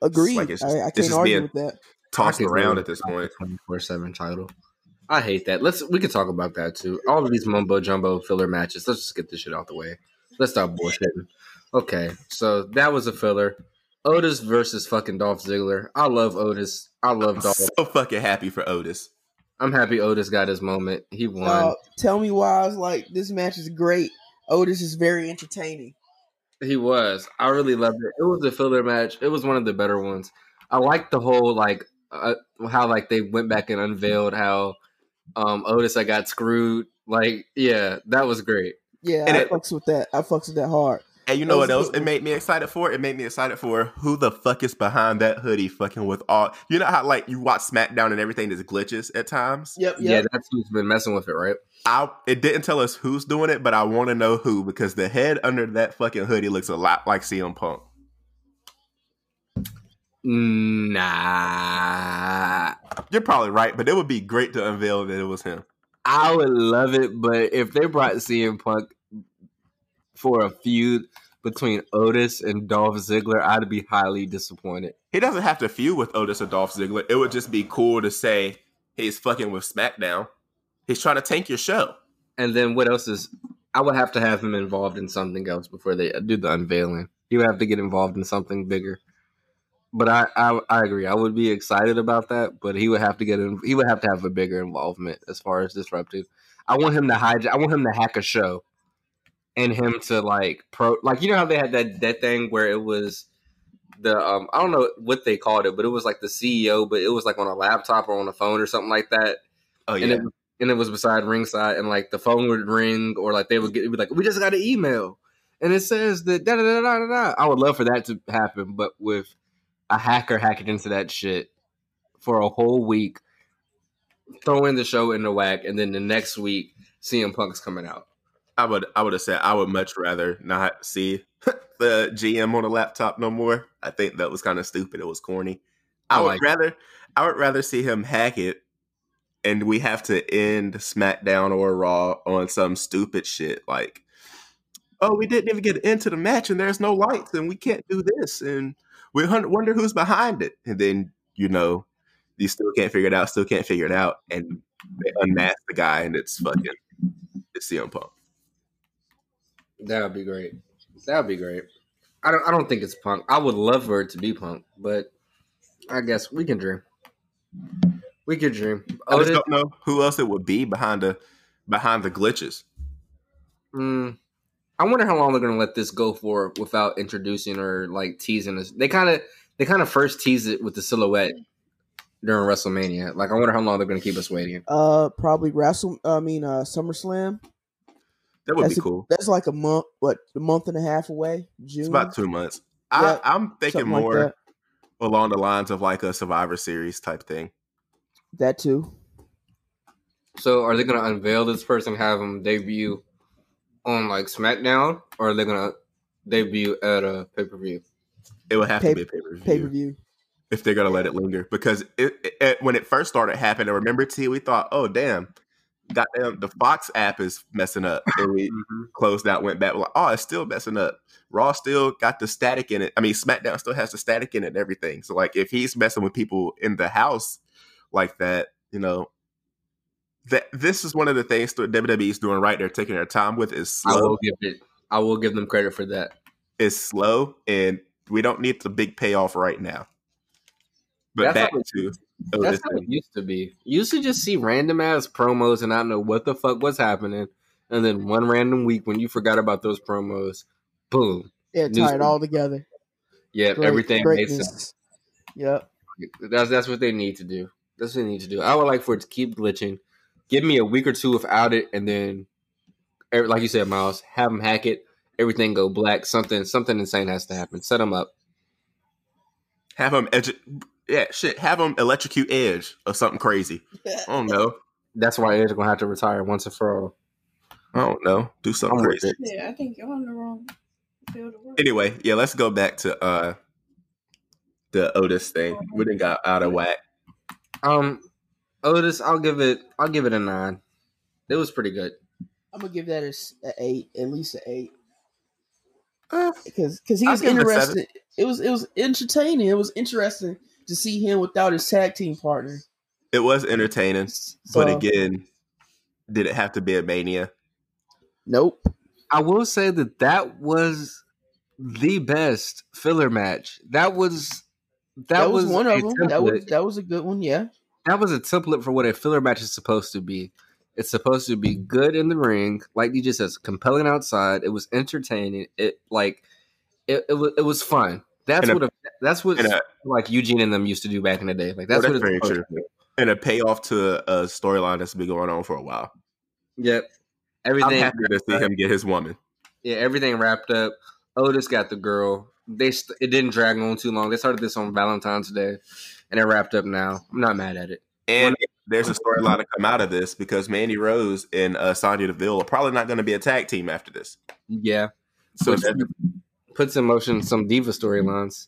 Agreed. like it's just- I, I can't argue being- with that. Tossed I could around at this point. Twenty four seven title. I hate that. Let's we can talk about that too. All of these mumbo jumbo filler matches. Let's just get this shit out the way. Let's stop bullshitting. Okay, so that was a filler. Otis versus fucking Dolph Ziggler. I love Otis. I love I'm Dolph. so fucking happy for Otis. I'm happy Otis got his moment. He won. Uh, tell me why I was like, this match is great. Otis is very entertaining. He was. I really loved it. It was a filler match. It was one of the better ones. I liked the whole like uh, how like they went back and unveiled how um Otis I got screwed. Like yeah, that was great. Yeah, And I it- fucks with that. I fucks with that hard. And you know what else it made me excited for? It made me excited for who the fuck is behind that hoodie fucking with all you know how like you watch SmackDown and everything just glitches at times? Yep, Yeah, that's who's been messing with it, right? I it didn't tell us who's doing it, but I want to know who because the head under that fucking hoodie looks a lot like CM Punk. Nah. You're probably right, but it would be great to unveil that it was him. I would love it, but if they brought CM Punk for a feud between Otis and Dolph Ziggler, I'd be highly disappointed. He doesn't have to feud with Otis or Dolph Ziggler. It would just be cool to say he's fucking with SmackDown. He's trying to tank your show. And then what else is? I would have to have him involved in something else before they do the unveiling. He would have to get involved in something bigger. But I, I, I agree. I would be excited about that, but he would have to get in. He would have to have a bigger involvement as far as disruptive. I want him to hijack. I want him to hack a show, and him to like pro. Like you know how they had that that thing where it was the um I don't know what they called it, but it was like the CEO, but it was like on a laptop or on a phone or something like that Oh and yeah. it and it was beside ringside, and like the phone would ring, or like they would get it'd be like, "We just got an email, and it says that da da da da da." I would love for that to happen, but with a hacker hacking into that shit for a whole week, throwing the show in the whack, and then the next week CM Punk's coming out. I would I would have said I would much rather not see the GM on a laptop no more. I think that was kind of stupid. It was corny. I I would like rather I would rather see him hack it and we have to end SmackDown or Raw on some stupid shit like oh we didn't even get into the match and there's no lights and we can't do this and we wonder who's behind it and then you know you still can't figure it out still can't figure it out and they unmask the guy and it's fucking it's CM Punk. That would be great. That would be great. I don't. I don't think it's Punk. I would love for it to be Punk, but I guess we can dream. We can dream. I just don't know who else it would be behind the behind the glitches. Mm, I wonder how long they're gonna let this go for without introducing or like teasing us. They kind of they kind of first teased it with the silhouette during WrestleMania. Like I wonder how long they're gonna keep us waiting. Uh, probably Wrestle. I mean, uh, SummerSlam. That would That's be a- cool. That's like a month. What a month and a half away. June. It's about two months. Yeah, I, I'm thinking something like more along the lines of like a Survivor Series type thing. That too. So are they gonna unveil this person, have him debut on like SmackDown, or are they gonna debut at a pay per view? It would have Pay- to be a pay per Pay per view view. if they're gonna let it linger. Because it, it, it- when it first started happening, I remember T, we thought, oh damn, goddamn the Fox app is messing up, and we Mhm. closed out, went back. We're like, oh, it's still messing up. Raw still got the static in it. I mean, SmackDown still has the static in it and everything. So like, if he's messing with people in the house like that, you know, that this is one of the things that WWE is doing right. They're taking their time with is I slow. will give it. I will give them credit for that. It's slow, and we don't need the big payoff right now. But That's back how it- to That's Otis how it used to be. You used to just see random ass promos and I don't know what the fuck was happening, and then one random week when you forgot about those promos, boom, Yeah, News- tie it all together. yeah, Great- everything made greatness. sense. Yep. That's that's what they need to do. That's what they need to do. I would like for it to keep glitching. Give me a week or two without it, and then, like you said, Miles, have them hack it. Everything go black. Something something insane has to happen. Set them up. have them edu- yeah, shit, have them electrocute Edge or something crazy. I don't know. That's why Edge gonna have to retire once and for all. I don't know. Do something I'm crazy. Yeah, I think you're on the wrong field of work. Anyway, yeah, let's go back to uh the Otis thing. We didn't got out of whack. Um, Otis, I'll give it. I'll give it a nine. It was pretty good. I'm gonna give that a, s- a eight, at least an eight, Uh, because because he was give it interesting. It was it was entertaining. It was interesting to see him without his tag team partner. it was entertaining, So, but again, did it have to be a mania? nope. I will say that that was the best filler match. That was that, That, was, one of them. That was that was a good one. Yeah. That was a template for what a filler match is supposed to be. It's supposed to be good in the ring, like you just says, compelling outside. It was entertaining. It like it it was it was fun. That's And what a, that's what a, like Eugene and them used to do back in the day. Like oh, that's, that's what it's very true. And a payoff to a, storyline that's been going on for a while. Yep. I'm Everything happy to see him get his woman. yeah, everything wrapped up. Otis got the girl. They st- it didn't drag on too long. They started this on Valentine's Day, and it wrapped up now. I'm not mad at it. And there's a storyline to come out of this because Mandy Rose and uh, Sonya Deville are probably not going to be a tag team after this. Yeah, So puts, that, puts in motion some diva storylines.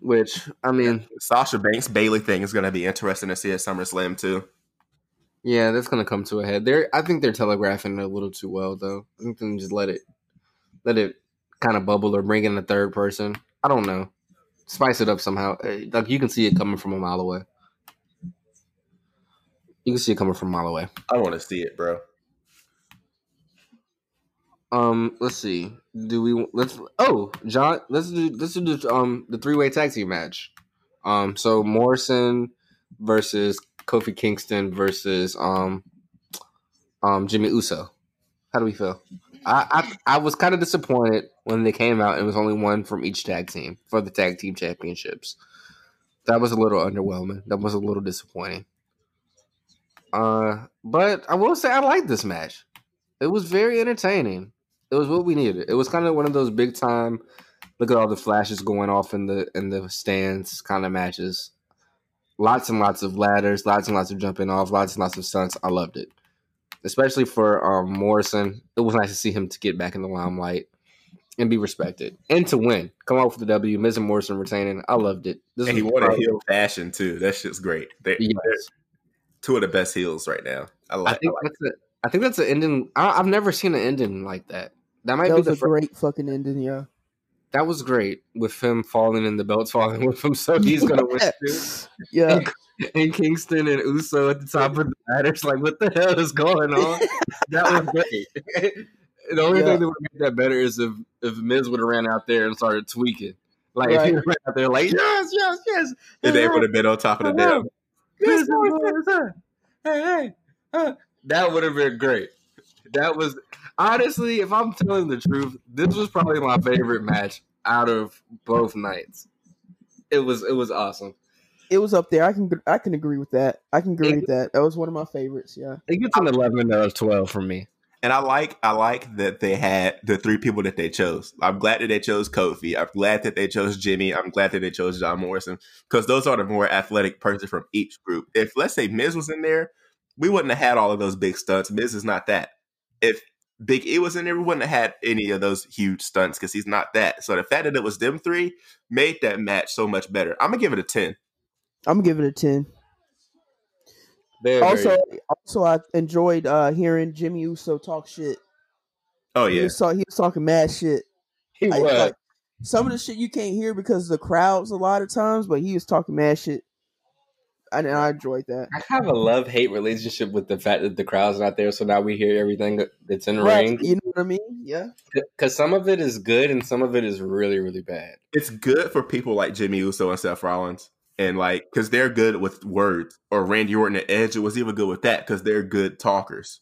Which I mean, Sasha Banks Bailey thing is going to be interesting to see at SummerSlam too. yeah, that's gonna come to a head. They're I think they're telegraphing it a little too well, though. I think they just let it let it kind of bubble or bring in a third person. I don't know. Spice it up somehow. Eh, Like you can see it coming from a mile away. You can see it coming from a mile away. I want to see it, bro. Um, let's see. Do we let's oh John? Let's do let's do the, um the three way tag team match. Um, so Morrison versus Kofi Kingston versus um um Jimmy Uso. How do we feel? I I, I was kind of disappointed when they came out it was only one from each tag team for the tag team championships. That was a little underwhelming. That was a little disappointing. Uh, but I will say I like this match. It was very entertaining. It was what we needed. It was kind of one of those big time. Look at all the flashes going off in the in the stands kind of matches. Lots and lots of ladders, lots and lots of jumping off, lots and lots of stunts. I loved it, especially for um, Morrison. It was nice to see him to get back in the limelight and be respected and to win. Come out with the W. Miz and Morrison retaining. I loved it. This And he was won a heel fashion too. That shit's great. They, Yes. They're two of the best heels right now. I I like. think I like that's a, I think that's an ending. I, I've never seen an ending like that. That might That be was the a first. great fucking ending. Yeah. That was great with him falling and the belts falling with him, so he's gonna win too. Yeah. And Kingston and Uso at the top of the ladders, like what the hell is going on? that was great. the only Yeah. thing that would make that better is if if Miz would have ran out there and started tweaking. Like if he Right. ran out there like yes, yes, yes. And they would have been on top of the dam. Miz, Miz, Miz, Hey, hey. uh, That would have been great. That was honestly, if I'm telling the truth, this was probably my favorite match out of both nights. It was it was awesome. It was up there. I can I can agree with that. I can agree with that. That was one of my favorites. Yeah. It gets an eleven out of twelve for me. And I like I like that they had the three people that they chose. I'm glad that they chose Kofi. I'm glad that they chose Jimmy. I'm glad that they chose John Morrison because those are the more athletic person from each group. If let's say Miz was in there, we wouldn't have had all of those big stunts. Miz is not that. If Big E was in there, we wouldn't have had any of those huge stunts because he's not that. So the fact that it was them three made that match so much better. I'm gonna give it a ten. I'm gonna give it a ten. Very, Also, very, also I enjoyed uh, hearing Jimmy Uso talk shit. Oh He yeah, was, talk, he was talking mad shit. he Like, was. like, some of the shit you can't hear because of the crowds a lot of times, but he was talking mad shit. And I enjoyed that. I have a love hate relationship with the fact that the crowd's not there, so now we hear everything that's in the Right, ring. You know what I mean? Yeah. Because some of it is good and some of it is really, really bad. it's good for people like Jimmy Uso and Seth Rollins, and like because they're good with words. Or Randy Orton and Edge was even good with that because they're good talkers.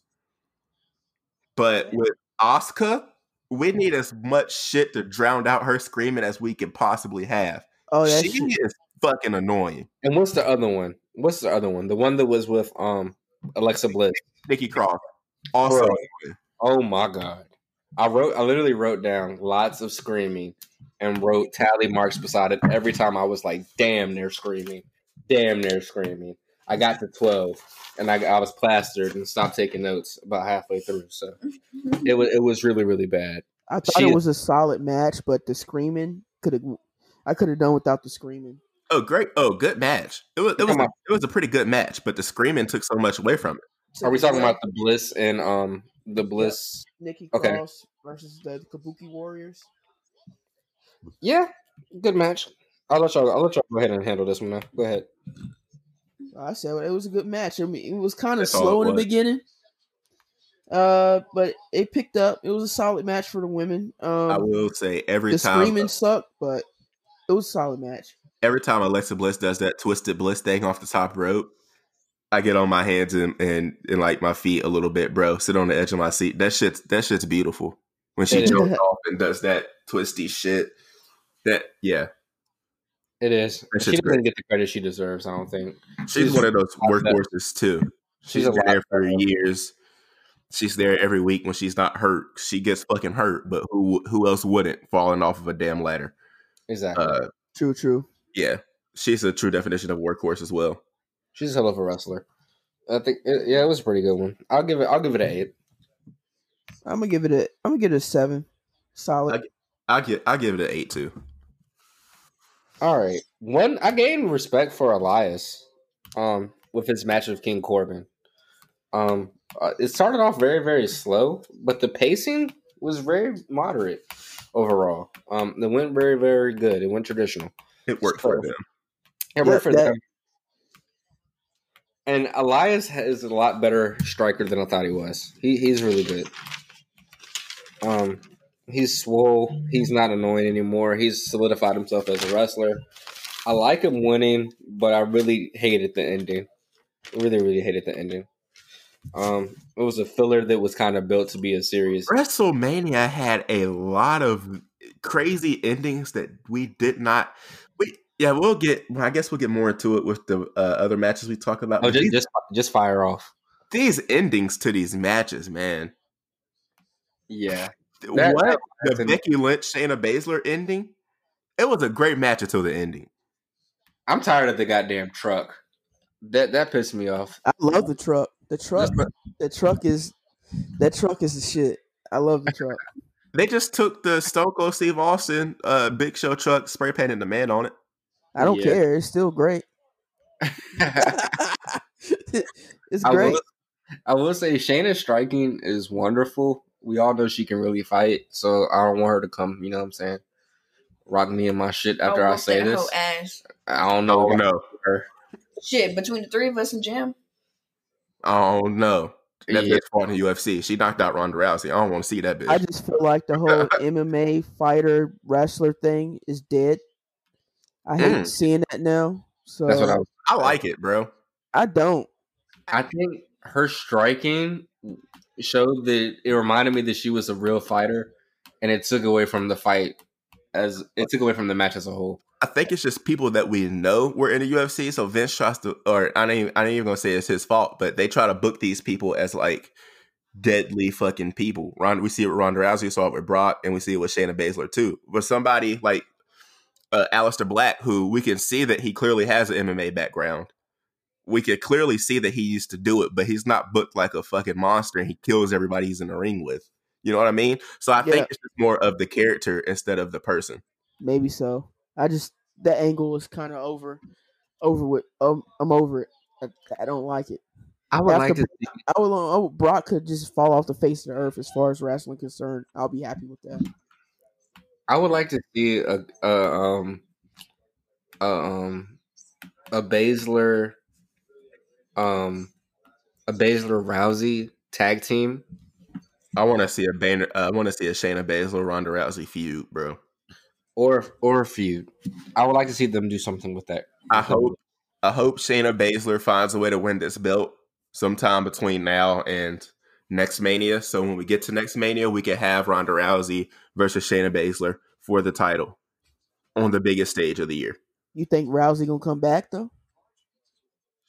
But with Asuka, we need as much shit to drown out her screaming as we can possibly have. Oh, that she shit. is fucking annoying. And what's the other one? What's the other one? The one that was with um Alexa Bliss. Nikki Cross also. Bro. Oh my god. I wrote I literally wrote down lots of screaming and wrote tally marks beside it every time I was like, damn, they're screaming. Damn, they're screaming. I got to 12 and I, I was plastered and stopped taking notes about halfway through. So it was it was really, really bad. I thought she- it was a solid match, but the screaming could have. I could have done without the screaming. Oh, great! Oh, good match. It was. It was. Come A, it was a pretty good match, but the screaming took so much away from it. Are we talking about the Bliss and um the Bliss? Nikki Okay. Cross versus the Kabuki Warriors? Yeah, good match. I'll let y'all I'll let y'all go ahead and handle this one now. Go ahead. I said it was a good match. I mean, it was kind of That's slow in the beginning, uh, but it picked up. It was a solid match for the women. I Um, will say every the time. screaming sucked, but it was a solid match. Every time Alexa Bliss does that twisted bliss thing off the top rope, I get on my hands and, and and like my feet a little bit, bro. Sit on the edge of my seat. That shit's that shit's beautiful. When she It is. jumps off and does that twisty shit. That yeah. It is. That She doesn't get the credit she deserves, I don't think. She's, She's one of those a lot workhorses too. She's She's been there for better. years. She's there every week when she's not hurt. She gets fucking hurt, but who who else wouldn't falling off of a damn ladder? Exactly. Uh, True, true. Yeah, she's a true definition of workhorse as well. She's a hell of a wrestler. I think it, yeah, it was a pretty good one. I'll give it I'll give it an eight. I'm gonna give it a. I'm gonna give it a seven. Solid. I give I give it an eight too. All right. One I gained respect for Elias um with his match with King Corbin. Um uh, it started off very, very slow, but the pacing was very moderate overall. Um it went very, very good. It went traditional. It worked for them. It Yeah, worked for that- them. And Elias is a lot better striker than I thought he was. He he's really good. Um, he's swole. He's not annoying anymore. He's solidified himself as a wrestler. I like him winning, but I really hated the ending. Really, really hated the ending. Um, it was a filler that was kind of built to be a series. WrestleMania had a lot of crazy endings that we did not. We yeah, we'll get. well, I guess we'll get more into it with the uh, other matches we talk about. Oh, just these, just just fire off. these endings to these matches, man. Yeah, That- what that- the that's Becky Lynch Shayna Baszler ending? It was a great match until the ending. I'm tired of the goddamn truck. That that pissed me off. I love the truck. The truck. The truck is. That truck is the shit. I love the truck. They just took the Stone Cold Steve Austin uh, Big Show truck, spray painted the man on it. I don't Yeah. care. It's still great. it's I great. will, I will say Shayna's striking is wonderful. We all know she can really fight, so I don't want her to come. You know what I'm saying? Rock me and my shit after I say this. hoe. I don't know. Oh no! Shit, between the three of us and Jim. Oh no! That Yeah. bitch fought in UFC. She knocked out Ronda Rousey. I don't want to see that bitch. I just feel like the whole MMA fighter wrestler thing is dead. I hate Mm. seeing that now. So That's what I was. I like it, bro. I don't. I think her striking showed that it reminded me that she was a real fighter, and it took away from the fight as it took away from the match as a whole. I think it's just people that we know were in the UFC. So Vince tries to, or I ain't, even- I ain't even gonna say it's his fault, but they try to book these people as like deadly fucking people. Ron, we see it with Ronda Rousey, we saw it with Brock, and we see it with Shayna Baszler too. But somebody like uh, Aleister Black, who we can see that he clearly has an MMA background. We could clearly see that he used to do it, but he's not booked like a fucking monster and he kills everybody he's in the ring with. You know what I mean? So I Yeah. think it's just more of the character instead of the person. Maybe so. I just that angle is kind of over, over with. Um, I'm over it. I, I don't like it. I would like to. See, I would, I would Brock could just fall off the face of the earth as far as wrestling concerned. I'll be happy with that. I would like to see a, a um a um a Baszler um a Baszler Rousey tag team I want to see a Banner. Uh, I want to see a Shayna Baszler Ronda Rousey feud, bro. or or a feud. I would like to see them do something with that. I hope. I hope Shayna Baszler finds a way to win this belt sometime between now and next Mania. So when we get to next Mania, we can have Ronda Rousey versus Shayna Baszler for the title on the biggest stage of the year. You think Rousey gonna come back though?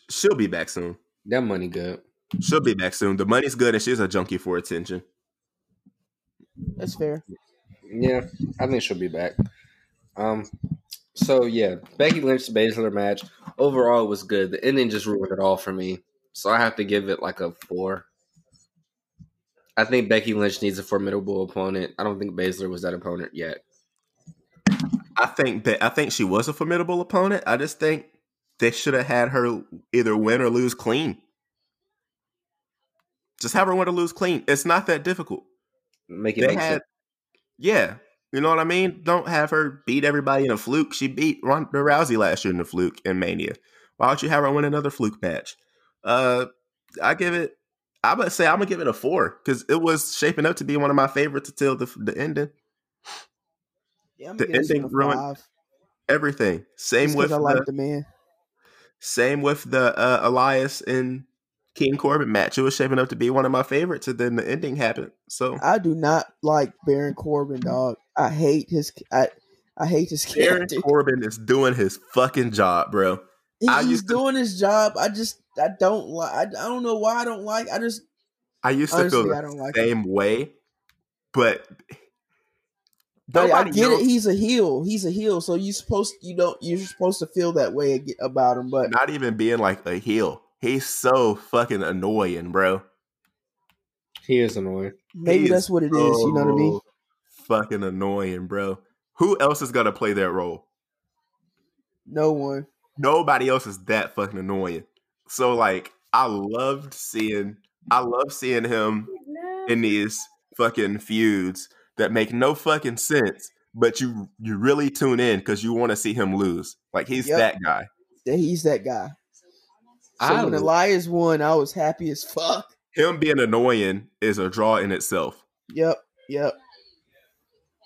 She'll be back soon. that money good. She'll be back soon. The money's good, and she's a junkie for attention. That's fair. Yeah, I think she'll be back. Um, so yeah, Becky Lynch Baszler match overall it was good. The ending just ruined it all for me, so I have to give it like a four. I think Becky Lynch needs a formidable opponent. I don't think Baszler was that opponent yet. I think that I think she was a formidable opponent. I just think they should have had her either win or lose clean. Just have her win or lose clean. It's not that difficult. Make it They make had, sense. yeah, you know what I mean. Don't have her beat everybody in a fluke. She beat Ronda Rousey last year in a fluke in Mania. Why don't you have her win another fluke match? Uh, I give it. I'm gonna say I'm gonna give it a four because it was shaping up to be one of my favorites until the the ending. Yeah, I'm The gonna give this ending ruined five. Everything. Same Just with I like the man. Same with the uh, Elias and King Corbin match. It was shaping up to be one of my favorites, and then the ending happened. So I do not like Baron Corbin, dog. I hate his. I I hate his Baron character. Corbin is doing his fucking job, bro. He's used to- doing his job. I just I don't like. I, I don't know why I don't like. I just I used to honestly feel I the don't like. him. same way, but I, I get knows- it. He's a heel. He's a heel. So you supposed you don't you're supposed to feel that way about him. But not even being like a heel. He's so fucking annoying, bro. He is annoying. maybe He that's what it is. You know what I mean? Fucking annoying, bro. Who else is gonna play that role? No one. nobody else is that fucking annoying. So like I loved seeing I love seeing him in these fucking feuds that make no fucking sense, but you you really tune in because you want to see him lose. Like he's Yep. that guy. That he's that guy. So I when lo- Elias won, I was happy as fuck. Him being annoying is a draw in itself. Yep. Yep.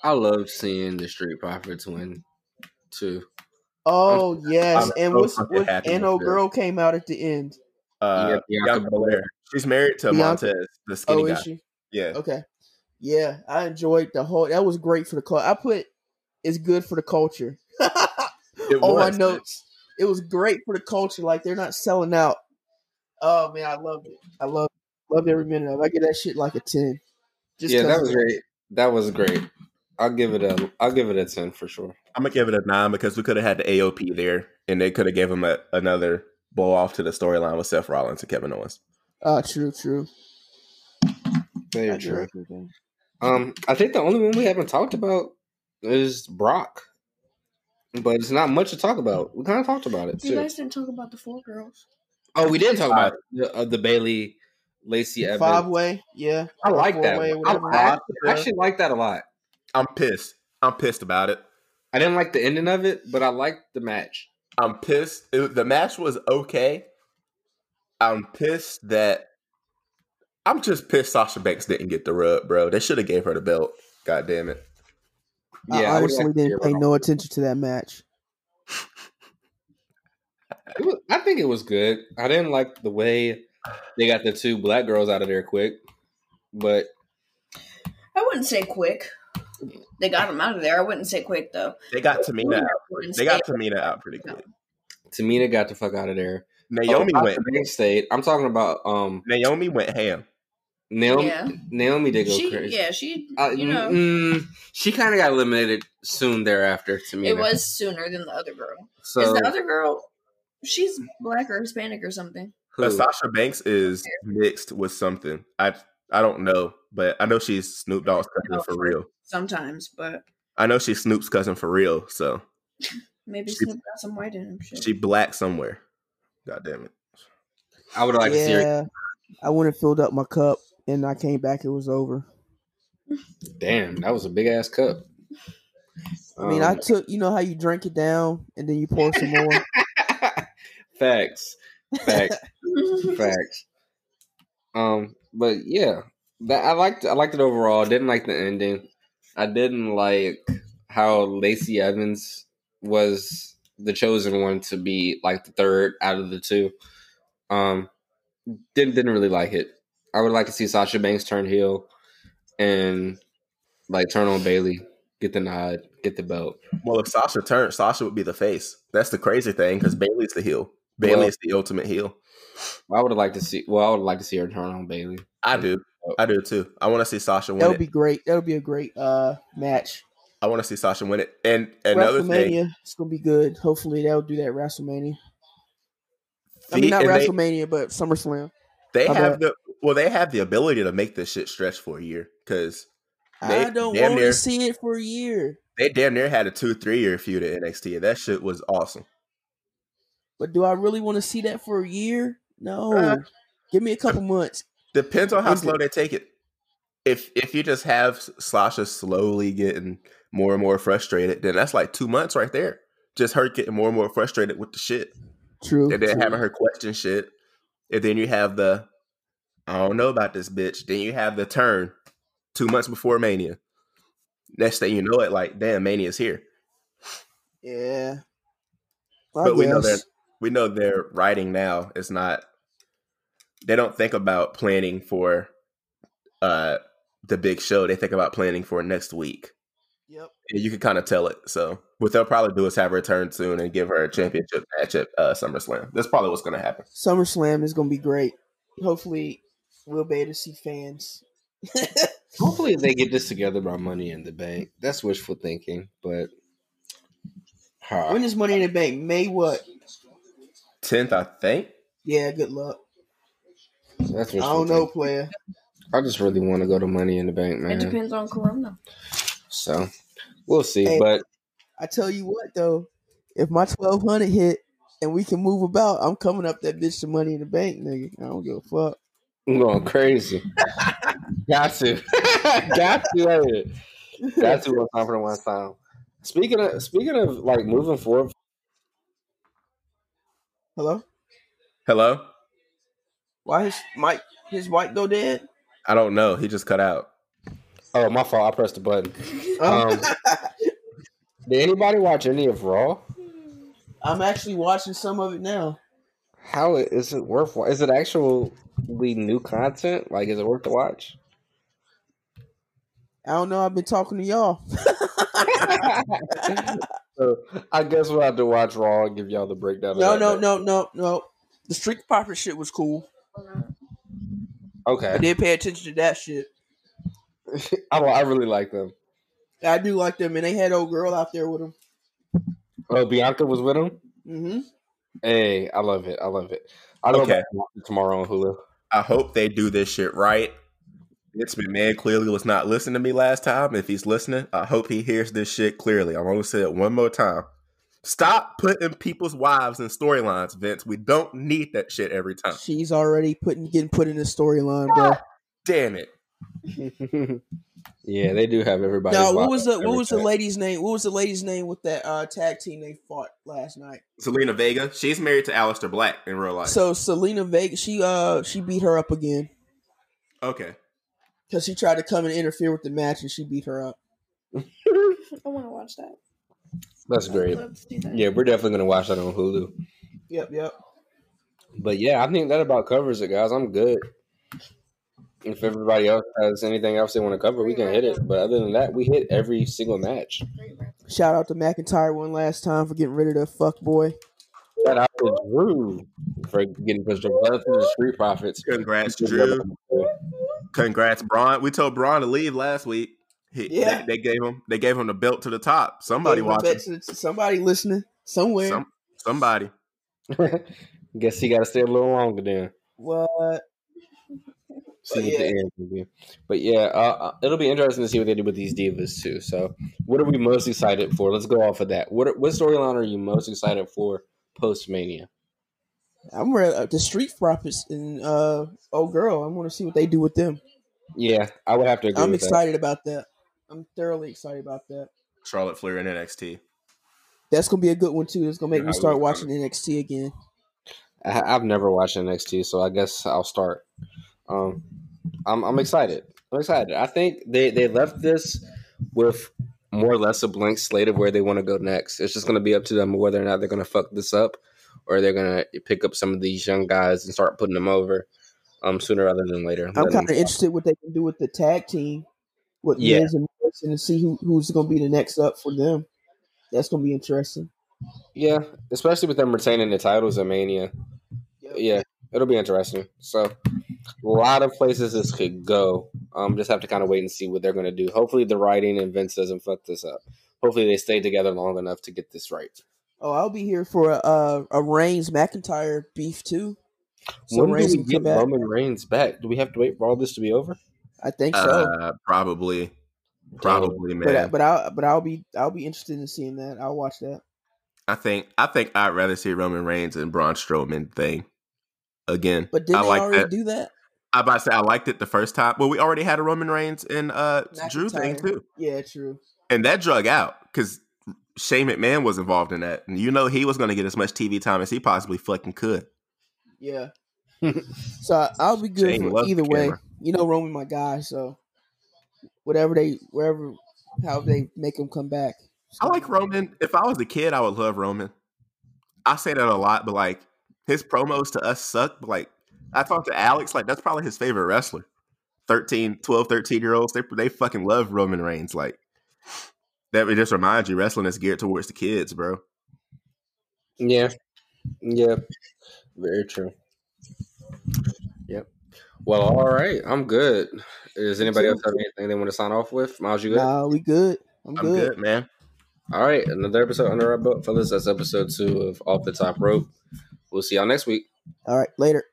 I love seeing the Street Profits win too. Oh yes, I'm and so what's fucking what? And old that. girl came out at the end. Uh, Yeah, Bianca Bianca Belair. She's married to Bianca- Montez, the skinny Oh, guy. is she? Yeah, Okay. Yeah, I enjoyed the whole. That was great for the culture. I put it's good for the culture. it on my notes. It was great for the culture. Like they're not selling out. Oh man, I loved it. I love loved every minute of. it. I give that shit like a ten. yeah, 'cause that was great. That was great. I'll give it a. I'll give it a ten for sure. I'm gonna give it a nine because we could have had the AOP there, and they could have gave him a, another blow off to the storyline with Seth Rollins and Kevin Owens. Ah, true, true. Very I true. agree with that. Um, I think the only one we haven't talked about is Brock, but it's not much to talk about. We kind of talked about it You too. guys didn't talk about the four girls. Oh, we didn't talk about the, uh, the Bayley Lacey Evans. Five way, yeah. I like that. four-way. I. I I actually like that a lot. I'm pissed. I'm pissed about it. I didn't like the ending of it, but I liked the match. I'm pissed. It- the match was okay. I'm pissed that I'm just pissed Sasha Banks didn't get the rub, bro. They should have gave her the belt. God damn it. Yeah, I I honestly like to hear didn't pay no attention to that match. It was, I think it was good. I didn't like the way they got the two black girls out of there quick, but I wouldn't say quick. They got him out of there. I wouldn't say quick though. They got Tamina out. They got Tamina out pretty quick. Tamina got the fuck out of there. Naomi Oh, went. Banks stayed. I'm talking about um Naomi went ham. Naomi. Yeah. Naomi did go She, crazy. yeah, she, Uh, you know, mm, she kind of got eliminated soon thereafter. Tamina. it was sooner than the other girl. so. Is the other girl? She's black or Hispanic or something. But who? Sasha Banks is mixed with something. I I don't know, but I know she's Snoop Dogg's cousin Oh, for for- real. Sometimes, but I know she's Snoop's cousin for real. So maybe She- Snoop got some white in him. Shit. she black somewhere. God damn it. I would like to see her. yeah, I went and filled up my cup, and I came back. It was over. Damn, that was a big ass cup. I mean, I Um, took you know how you drink it down and then you pour some more. facts, facts, facts. Um, but yeah, that I liked. I liked it overall. Didn't like the ending. I didn't like how Lacey Evans was the chosen one to be like the third out of the two. Um, didn't didn't really like it. I would like to see Sasha Banks turn heel and like turn on Bayley, get the nod, get the belt. Well, if Sasha turned, Sasha would be the face. That's the crazy thing because Bayley's the heel. Bayley Well- is the ultimate heel. I would like to see. Well, I would like to see her turn on Bayley. I do. I do too. I want to see Sasha win That'll it. be great. That'll be a great uh match. I want to see Sasha win it. And another WrestleMania, thing, it's gonna be good. Hopefully, they'll do that WrestleMania. I mean, not and they- WrestleMania, but SummerSlam. They, My have bad. the well, they have the ability to make this shit stretch for a year because I don't want near- to see it for a year. they damn near had a two three year feud at NXT. And that shit was awesome. But do I really want to see that for a year? No. Uh, Give me a couple months. Depends on how slow they take it. If if you just have Sasha slowly getting more and more frustrated, then that's like two months right there. Just her getting more and more frustrated with the shit. True. and then true. having her question shit, and then you have the I don't know about this bitch. Then you have the turn two months before Mania. Next thing you know, it like damn Mania's here. Yeah. I But we know that we know their writing now is not. They don't think about planning for uh the big show. They think about planning for next week. Yep. And you can kind of tell it. So what they'll probably do is have her turn soon and give her a championship match at uh, SummerSlam. That's probably what's going to happen. SummerSlam is gonna be great. Hopefully, we'll be able to see fans. Hopefully, they get this together by Money in the Bank. That's wishful thinking, but huh. when is Money in the Bank? May what? Tenth, I think. Yeah. Good luck. That's I don't know, player. I just really want to go to Money in the Bank, man. It depends on Corona. So we'll see. Hey. But I tell you what though, if my twelve hundred hit and we can move about, I'm coming up that bitch to Money in the Bank, nigga. I don't give a fuck. I'm going crazy. Got to, got to, hey. got to one time for the one time. Speaking of speaking of like moving forward, Hello. Hello. Why his Mike his white go dead? I don't know. He just cut out. oh my fault, I pressed the button. Oh. Um, Did anybody watch any of Raw? I'm actually watching some of it now. How is it worth? Is it actually new content? Like, is it worth to watch? I don't know. I've been talking to y'all. so I guess we'll have to watch Raw and give y'all the breakdown. of no, that no, then. no, no, no. The Street Profit shit was cool. I Okay, did pay attention to that shit. I, I really like them. I do like them, and they had old girl out there with them. Oh, Bianca was with him. Mm-hmm. Hey, I love it. I love it. I'll go Okay. back and tomorrow on Hulu. I hope they do this shit right. Vince McMahon clearly was not listening to me last time. If he's listening, I hope he hears this shit clearly. I'm gonna say it one more time. Stop putting people's wives in storylines, Vince. We don't need that shit every time. She's already putting getting put in the storyline, bro. Damn it. yeah, they do have everybody. Now, what was the what was the lady's name? What was the lady's name with that uh, tag team they fought last night? Zelina Vega, she's married to Aleister Black in real life. So Zelina Vega, she uh she beat her up again okay. because she tried to come and interfere with the match, and she beat her up. I want to watch that. That's great. I'd love to see that. Yeah, we're definitely gonna watch that on Hulu. Yep, yep. But yeah, I think that about covers it, guys. I'm good. If everybody else has anything else they want to cover, we can hit it. But other than that, we hit every single match. Shout out to McIntyre one last time for getting rid of the fuck boy. Shout out to Drew for getting pushed over to the Street Profits. Congrats, Drew. Congrats, Braun. We told Braun to leave last week. He, Yeah. they, they gave him they gave him the belt to the top. Somebody watching. to- to somebody listening somewhere. Some, somebody. Guess he got to stay a little longer then. what? See But what the yeah. end will be. But yeah, uh, uh, it'll be interesting to see what they do with these divas too. So, what are we most excited for? Let's go off of that. What what storyline are you most excited for post Mania? I'm ready. Uh, the Street Profits and uh, oh girl, I want to see what they do with them. Yeah, I would have to agree. I'm with that. excited about that. I'm thoroughly excited about that. Charlotte Flair in NXT. That's gonna be a good one too. It's gonna make Yeah, me start will. watching NXT again. I, I've never watched NXT, so I guess I'll start. Um, I'm I'm excited. I'm excited. I think they they left this with more or less a blank slate of where they want to go next. It's just going to be up to them whether or not they're going to fuck this up, or they're going to pick up some of these young guys and start putting them over. Um, sooner rather than later. I'm kind of interested what they can do with the tag team, with Yeah. Miz and Morrison, and see who, who's gonna be the next up for them. That's gonna be interesting. Yeah, especially with them retaining the titles at Mania. Yeah, it'll be interesting. So, a lot of places this could go. Um, just have to kind of wait and see what they're going to do. Hopefully, the writing and Vince doesn't fuck this up. Hopefully, they stay together long enough to get this right. Oh, I'll be here for a a, a Reigns McIntyre beef too. So when Reigns do we get back. Roman Reigns back? Do we have to wait for all this to be over? I think so. Uh, probably, probably, man. but but I'll but I'll be I'll be interested in seeing that. I'll watch that. I think I think I'd rather see Roman Reigns and Braun Strowman thing again. But did I like already that. do that? I about to say I liked it the first time. Well, we already had a Roman Reigns and uh Drew thing too, Yeah, true. and that drug out because Shane McMahon was involved in that, and you know he was going to get as much TV time as he possibly fucking could. Yeah. so I'll be good Shane for loves the either way. camera. You know, Roman my guy. So whatever they wherever how they make him come back. I like Roman. If I was a kid, I would love Roman. I say that a lot, but like his promos to us suck. But like I talked to Alex, like that's probably his favorite wrestler. 13, 12, 13 year olds, they they fucking love Roman Reigns. Like that would just remind you wrestling is geared towards the kids, bro. Yeah, yeah, very true. Yep. Well, all right, I'm good. Does anybody else have anything they want to sign off with? Miles, you good? Nah, we good. I'm, I'm good. good, man. All right, another episode under our belt, fellas. That's episode two of Off the Top Rope. We'll see y'all next week. All right, later.